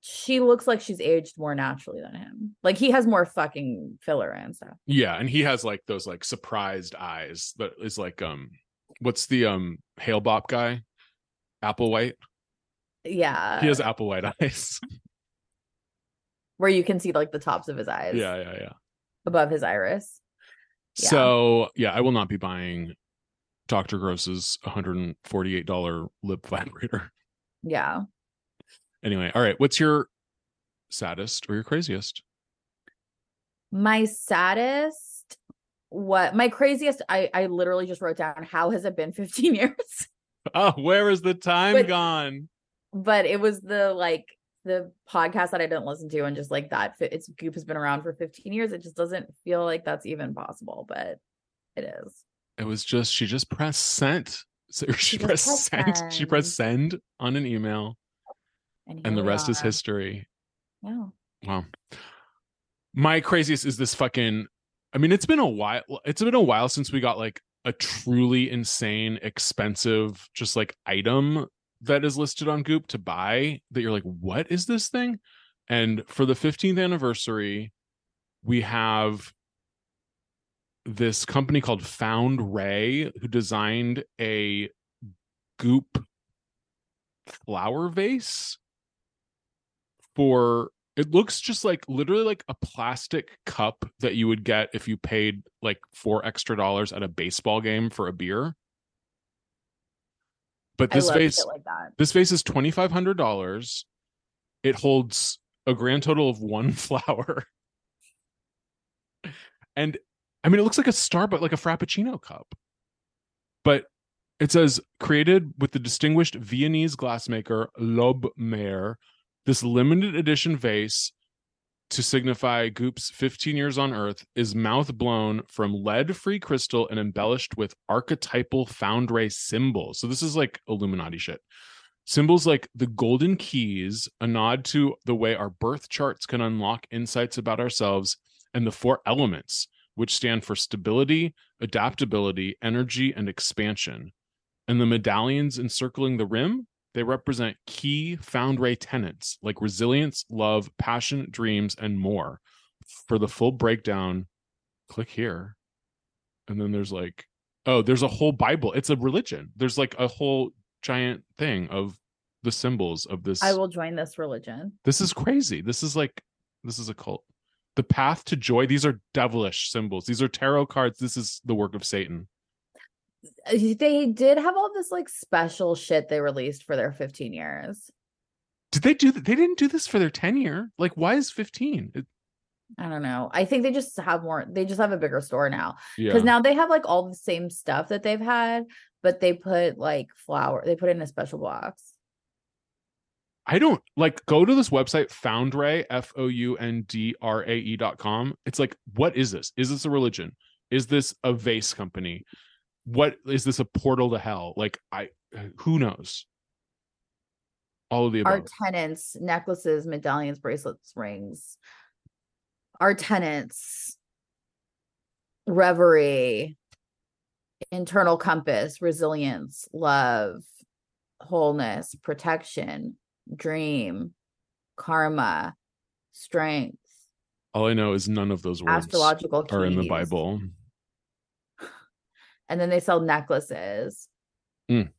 B: she looks like she's aged more naturally than him. Like he has more fucking filler and stuff.
A: Yeah, and he has like those like surprised eyes that is like um, what's the um Hale-Bopp guy, Applewhite.
B: Yeah.
A: he has Applewhite eyes.
B: where you can see like the tops of his eyes
A: yeah, yeah, yeah.
B: above his iris. Yeah.
A: So yeah, I will not be buying Dr. Gross's $148 lip vibrator.
B: Yeah.
A: Anyway, all right. What's your saddest or your craziest?
B: My saddest what my craziest I I literally just wrote down how has it been 15 years?
A: Oh, where is the time
B: But-
A: gone?
B: but it was the like the podcast that I didn't listen to and just like that it's goop has been around for 15 years it just doesn't feel like that's even possible but it is.
A: It was just she just pressed sent. So she,
B: just
A: pressed
B: pressed
A: send. She pressed send on an email,
B: And,
A: and the rest is history.
B: Yeah.
A: Wow. My craziest is this fucking I mean, it's been a while it's been a while since we got like a truly insane, expensive, just like item that is listed on Goop to buy that you're like, what is this thing? And for the 15th anniversary, we have this company called Foundrae who designed a goop flower vase for it looks just like literally like a plastic cup that you would get if you paid like four extra dollars at a baseball game for a beer. But this vase
B: like
A: this vase is twenty five hundred dollars. It holds a grand total of one flower. And I mean, it looks like a Starbucks, like a Frappuccino cup. But it says created with the distinguished Viennese glassmaker Lobmeyr, this limited edition vase to signify Goop's 15 years on Earth is mouth blown from lead free crystal and embellished with archetypal Foundrae symbols. So this is like Illuminati shit. Symbols like the golden keys, a nod to the way our birth charts can unlock insights about ourselves, and the four elements, which stand for stability, adaptability, energy, and expansion. And the medallions encircling the rim, they represent key Foundrae tenets like resilience, love, passion, dreams, and more. For the full breakdown, click here. And then there's like, oh, there's a whole Bible. It's a religion. There's like a whole giant thing of the symbols of this.
B: I will join this religion.
A: This is crazy. This is like, this is a cult. The path to joy. These are devilish symbols. These are tarot cards. This is the work of Satan.
B: They did have all this like special shit they released for their 15 years.
A: Did they do that? They didn't do this for their 10 year. Like, why is 15? It-
B: I don't know. I think they just have more, they just have a bigger store now.
A: yeah.
B: Because now they have like all the same stuff that they've had, but they put like flour, they put it in a special box.
A: I don't like go to this website, Foundrae, F O U N D R A E dot com. It's like, what is this? Is this a religion? Is this a vase company? What is this a portal to hell? Like, I who knows? All of the above.
B: Our tenants, necklaces, medallions, bracelets, rings. Our tenants, reverie, internal compass, resilience, love, wholeness, protection, dream, karma, strength,
A: All I know is none of those words
B: astrological
A: are in the. Bible.
B: And then they sell necklaces.
A: Mm.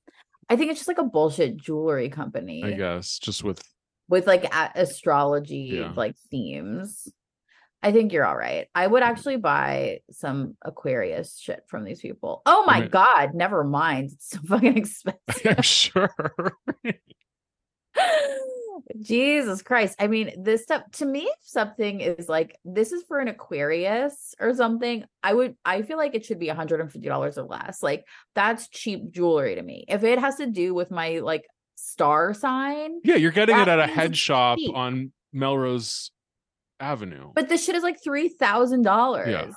B: I think it's just like a bullshit jewelry company.
A: I guess just with
B: with like a- astrology
A: Yeah.
B: like themes. I think you're all right. I would actually buy some Aquarius shit from these people. Oh my
A: Okay.
B: god, never mind. It's so fucking expensive.
A: I'm sure.
B: Jesus Christ. I mean, this stuff to me, if something is like this is for an Aquarius or something, I would I feel like it should be $150 or less. Like that's cheap jewelry to me. If it has to do with my like star sign,
A: yeah, you're getting it at a head shop
B: cheap.
A: on Melrose Avenue.
B: but this shit is like $3,000.
A: Yeah.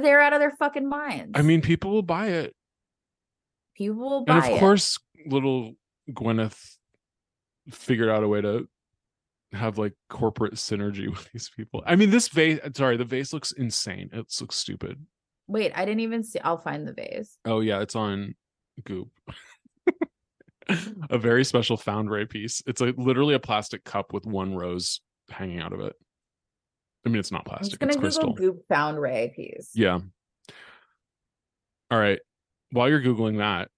B: They're out of their fucking minds.
A: I mean, people will buy it.
B: people will buy
A: and of
B: it.
A: Little gwyneth figured out a way to have like corporate synergy with these people. I mean this vase sorry the vase looks insane. It looks stupid.
B: Wait, I didn't even see. I'll find the vase.
A: oh yeah it's on goop. A very special Foundrae piece. It's like literally a plastic cup with one rose hanging out of it. I mean it's not
B: I'm
A: plastic
B: just gonna
A: it's
B: Google
A: crystal.
B: Goop Foundrae piece.
A: yeah. All right. While you're googling that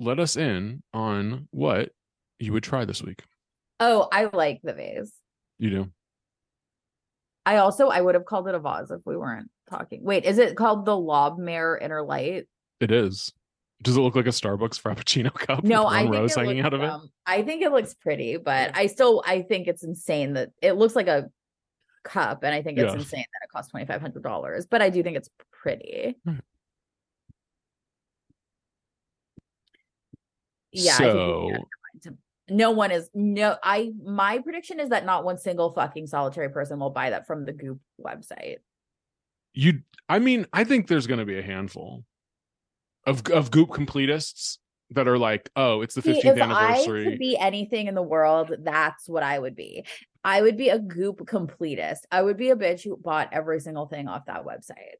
A: let us in on what you would try this week
B: Oh, I like the vase.
A: you do
B: I also I would have called it a vase if we weren't talking. Wait, is it called the Lob Lobmeyr Inner Light?
A: It is. Does it look like a Starbucks Frappuccino cup?
B: No, I think
A: rose
B: it
A: hanging
B: looks,
A: out of it.
B: um, I think it looks pretty, but I still I think it's insane that it looks like a cup, and I think it's
A: Yeah.
B: insane that it costs twenty five hundred dollars. But I do think it's pretty. Yeah.
A: So
B: no one is no. I my prediction is that not one single fucking solitary person will buy that from the Goop website.
A: you, I mean, I think there's going to be a handful of of Goop completists that are like, oh, it's the
B: See,
A: 15th
B: if I could be anything in the world, that's what I would be. I would be a goop completist. I would be a bitch who bought every single thing off that website.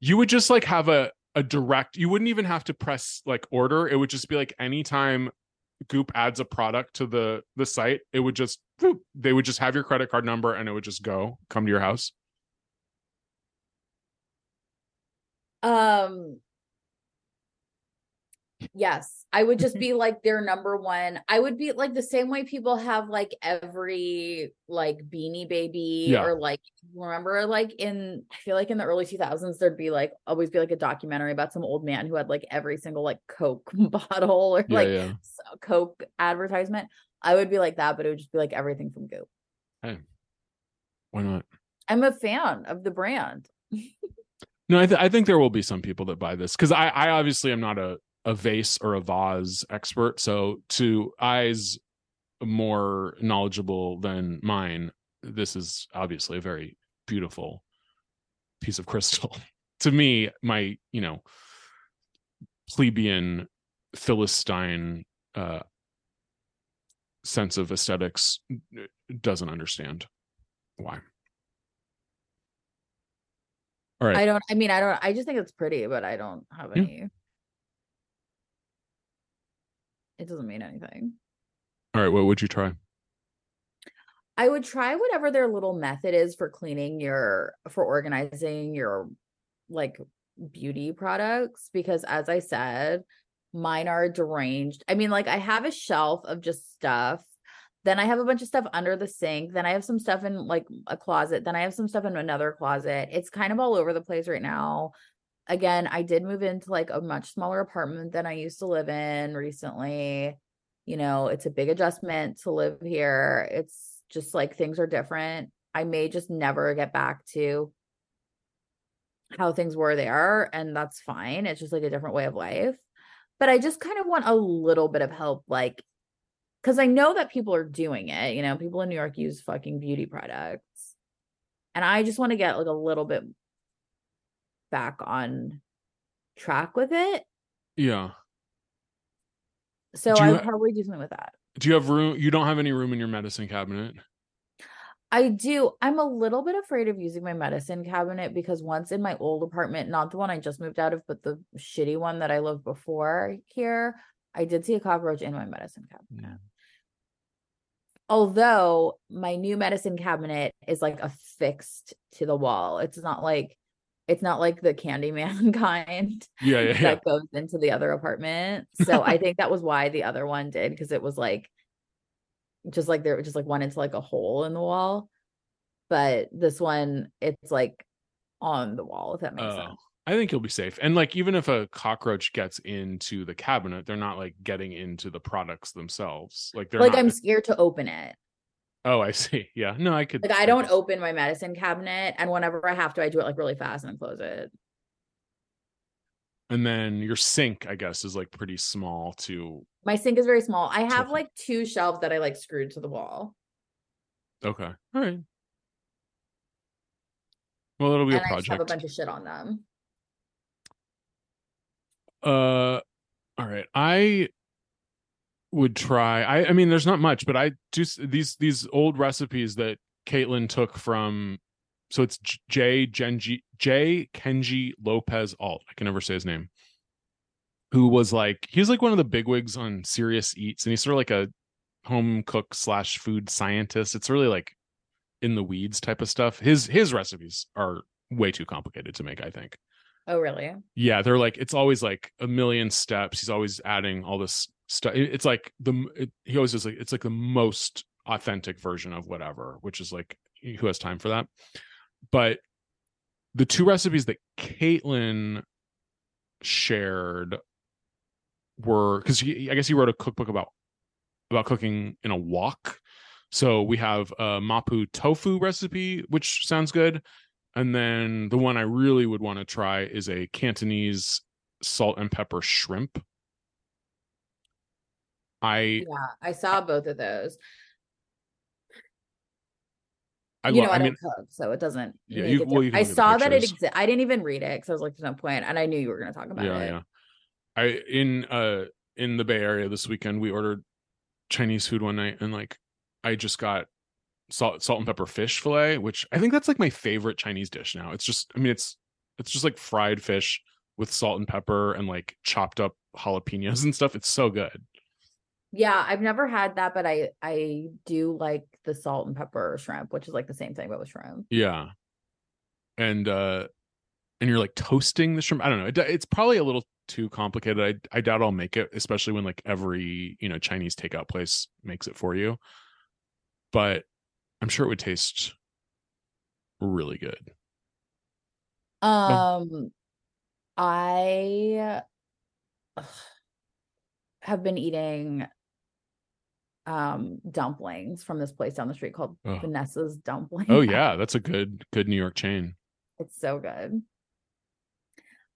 A: you would just like have a a direct. You wouldn't even have to press like order. It would just be like anytime Goop adds a product to the the site, it would just they would just have your credit card number and it would just go come to your house.
B: Um Yes, I would just mm-hmm. be like their number one. I would be like the same way people have like every like beanie baby
A: Yeah.
B: or like remember like in I feel like in the early 2000s there'd be like always be like a documentary about some old man who had like every single like Coke bottle or
A: Yeah,
B: like
A: yeah.
B: Coke advertisement. I would be like that, but it would just be like everything from Goop.
A: Hey, why not?
B: I'm a fan of the brand.
A: No, I, th- I think there will be some people that buy this because I, I obviously am not a, a vase or a vase expert. So to eyes more knowledgeable than mine, this is obviously a very beautiful piece of crystal. to me, my you know plebeian philistine uh, sense of aesthetics doesn't understand why. All right.
B: I don't I mean I don't I just think it's pretty, but I don't have any it doesn't mean anything.
A: All right. What would you try?
B: I would try whatever their little method is for cleaning your for organizing your like beauty products because as I said, mine are deranged. I mean, like I have a shelf of just stuff. Then I have a bunch of stuff under the sink. Then I have some stuff in like a closet. Then I have some stuff in another closet. It's kind of all over the place right now. Again, I did move into like a much smaller apartment than I used to live in recently. You know, it's a big adjustment to live here. It's just like things are different. I may just never get back to how things were there, and that's fine. It's just like a different way of life. But I just kind of want a little bit of help, like, because I know that people are doing it. You know, people in New York use fucking beauty products. And I just want to get like a little bit back on track with it.
A: Yeah.
B: So I would
A: ha-
B: probably do something with that.
A: Do you have room? You don't have any room in your medicine cabinet.
B: I do. I'm a little bit afraid of using my medicine cabinet because once in my old apartment, not the one I just moved out of, but the shitty one that I lived before here, I did see a cockroach in my medicine cabinet. Mm. Although my new medicine cabinet is like affixed to the wall. It's not like it's not like the Candyman kind
A: Yeah, yeah, yeah.
B: that goes into the other apartment. So I think that was why the other one did because it was like just like there just like went into like a hole in the wall. But this one, it's like on the wall, if that makes
A: Oh,
B: sense.
A: I think you'll be safe. And like, even if a cockroach gets into the cabinet, they're not like getting into the products themselves. Like they're
B: Like
A: not-
B: I'm scared to open it.
A: Oh, I see. Yeah. No, I could.
B: Like I don't open my medicine cabinet, and whenever I have to, I do it like really fast and close it.
A: And then your sink, I guess, is like pretty small too.
B: My sink is very small. I have like two shelves that I like screwed to the wall.
A: Okay. All right. Well, it'll be
B: and
A: a
B: I just have a bunch of shit on them.
A: Uh, all right. I would try. I I mean, there's not much, but I do these these old recipes that Caitlin took from. So it's J Genji J Kenji Lopez Alt. I can never say his name. Who was like he was like one of the bigwigs on Serious Eats, and he's sort of like a home cook slash food scientist. It's really like in the weeds type of stuff. His his recipes are way too complicated to make. I think.
B: Oh, really?
A: Yeah, they're like it's always like a million steps. He's always adding all this stuff. It's like the it, he always is like it's like the most authentic version of whatever, which is like who has time for that. But the two recipes that Caitlin shared were because I guess he wrote a cookbook about about cooking in a wok. So we have a mapo tofu recipe, which sounds good. And then the one I really would want to try is a Cantonese salt and pepper shrimp. I
B: Yeah, I saw both of those.
A: I
B: you
A: love.
B: know, I,
A: I
B: don't
A: mean,
B: cook, so it doesn't.
A: Yeah, you- well, you
B: I
A: look at the
B: saw that it existed. I didn't even read it because I was like, "There's no point," and I knew you were going to talk about
A: yeah,
B: it.
A: yeah. I in uh in the Bay Area this weekend we ordered Chinese food one night and like I just got salt salt and pepper fish fillet, which I think that's like my favorite Chinese dish now. It's just I mean it's it's just like fried fish with salt and pepper and like chopped up jalapenos and stuff. It's so good.
B: Yeah, I've never had that, but I I do like the salt and pepper shrimp, which is like the same thing but with shrimp.
A: Yeah. And uh and you're like toasting the shrimp. I don't know. It, it's probably a little too complicated. I I doubt I'll make it, especially when like every, you know, Chinese takeout place makes it for you. But I'm sure it would taste really good.
B: Um I ugh, have been eating um dumplings from this place down the street called
A: Oh.
B: Vanessa's Dumpling.
A: Oh yeah, that's a good good New York chain.
B: It's so good.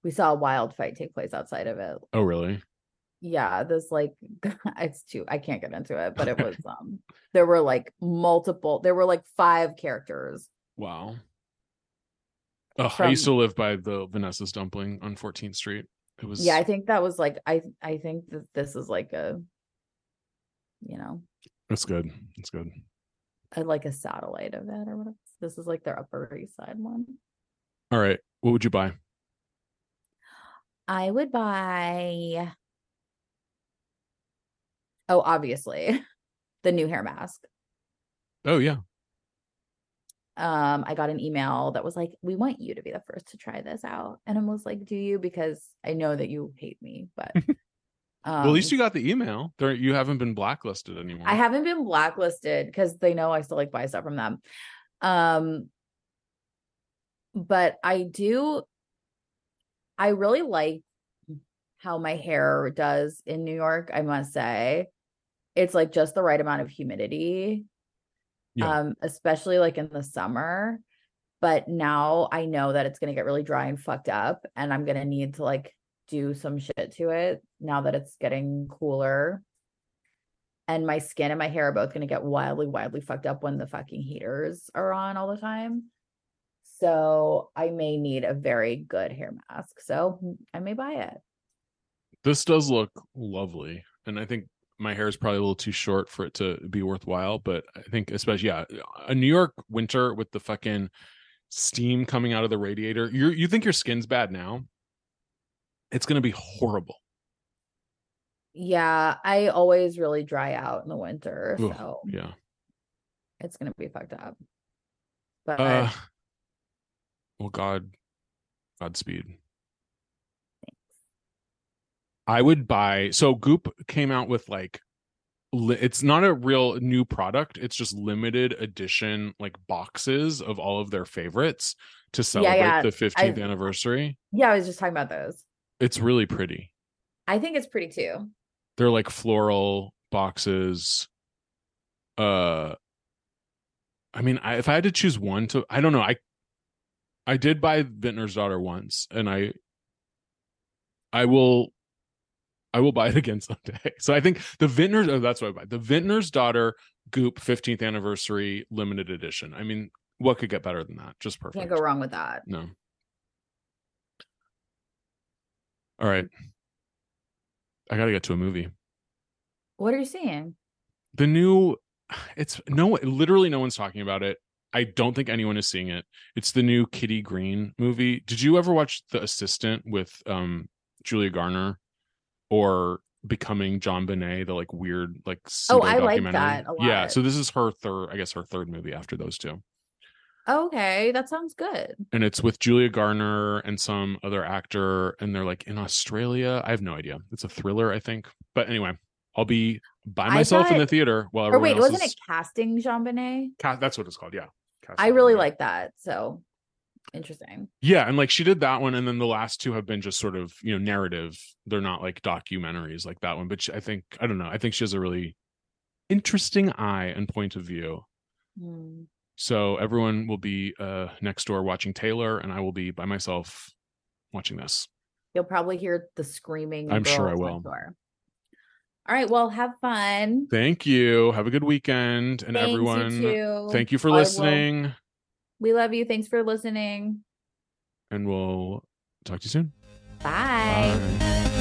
B: We saw a wild fight take place outside of it.
A: Oh really?
B: Yeah, this like it's too I can't get into it, but it was um there were like multiple there were like five characters.
A: Wow. Oh, I used to live by the Vanessa's dumpling on 14th Street. It was
B: Yeah, I think that was like I I think that this is like a you know,
A: That's good. That's good.
B: a, like a satellite of it or whatever. This is like their Upper East Side one.
A: All right. What would you buy?
B: I would buy Oh, obviously. The new hair mask.
A: Oh yeah.
B: Um, I got an email that was like, "We want you to be the first to try this out," and I was like, "Do you?" Because I know that you hate me, but um,
A: well, at least you got the email. There, you haven't been blacklisted anymore.
B: I haven't been blacklisted because they know I still like buy stuff from them. Um, but I do. I really like how my hair does in New York. I must say, it's like just the right amount of humidity.
A: Yeah.
B: Um, especially like in the summer. But now I know that it's gonna get really dry and fucked up, and I'm gonna need to like do some shit to it now that it's getting cooler and my skin and my hair are both going to get wildly wildly fucked up when the fucking heaters are on all the time so i may need a very good hair mask so i may buy it
A: this does look lovely, and I think my hair is probably a little too short for it to be worthwhile. But I think, especially, yeah, a New York winter with the fucking steam coming out of the radiator. You you think your skin's bad now? It's gonna be horrible.
B: Yeah i always really dry out in the winter so
A: yeah.
B: it's going to be fucked up but
A: Uh, well, God, Godspeed. I would buy. So Goop came out with like, li- it's not a real new product. It's just limited edition like boxes of all of their favorites to celebrate
B: yeah,
A: the 15th
B: I-
A: anniversary.
B: yeah i was just talking about those
A: It's really pretty.
B: i think it's pretty too
A: They're like floral boxes. Uh, I mean, I, if I had to choose one to, I don't know. I I did buy Vintner's Daughter once, and I I will I will buy it again someday. So I think the Vintner's oh, that's what I buy. The Vintner's Daughter Goop 15th anniversary limited edition. I mean, what could get better than that? Just perfect.
B: can't go wrong with that
A: No. All right. I got to get to a movie.
B: what are you seeing?
A: The new it's no literally no one's talking about it. I don't think anyone is seeing it. It's the new kitty green movie. Did you ever watch the assistant with um julia garner or becoming JonBenet the like weird like
B: Oh, I like that a
A: yeah so this is her third i guess her third movie after those two
B: okay that sounds good
A: and it's with julia garner and some other actor and they're like in australia i have no idea it's a thriller i think but anyway i'll be by myself in the theater while
B: or wait wasn't
A: is
B: it casting jean
A: Ca- that's what it's called yeah
B: i really like that so interesting
A: Yeah, and like she did that one, and then the last two have been just sort of you know narrative. They're not like documentaries like that one, but she, I think I don't know. I think she has a really interesting eye and point of view.
B: Hmm.
A: So everyone will be uh next door watching Taylor, and I will be by myself watching this.
B: You'll probably hear the screaming.
A: I'm sure I will.
B: door. All right. Well, have fun.
A: Thank you. Have a good weekend, and
B: Thanks,
A: everyone.
B: too.
A: Thank you for listening,
B: We love you. Thanks for listening.
A: and we'll talk to you soon.
B: Bye.
A: Bye.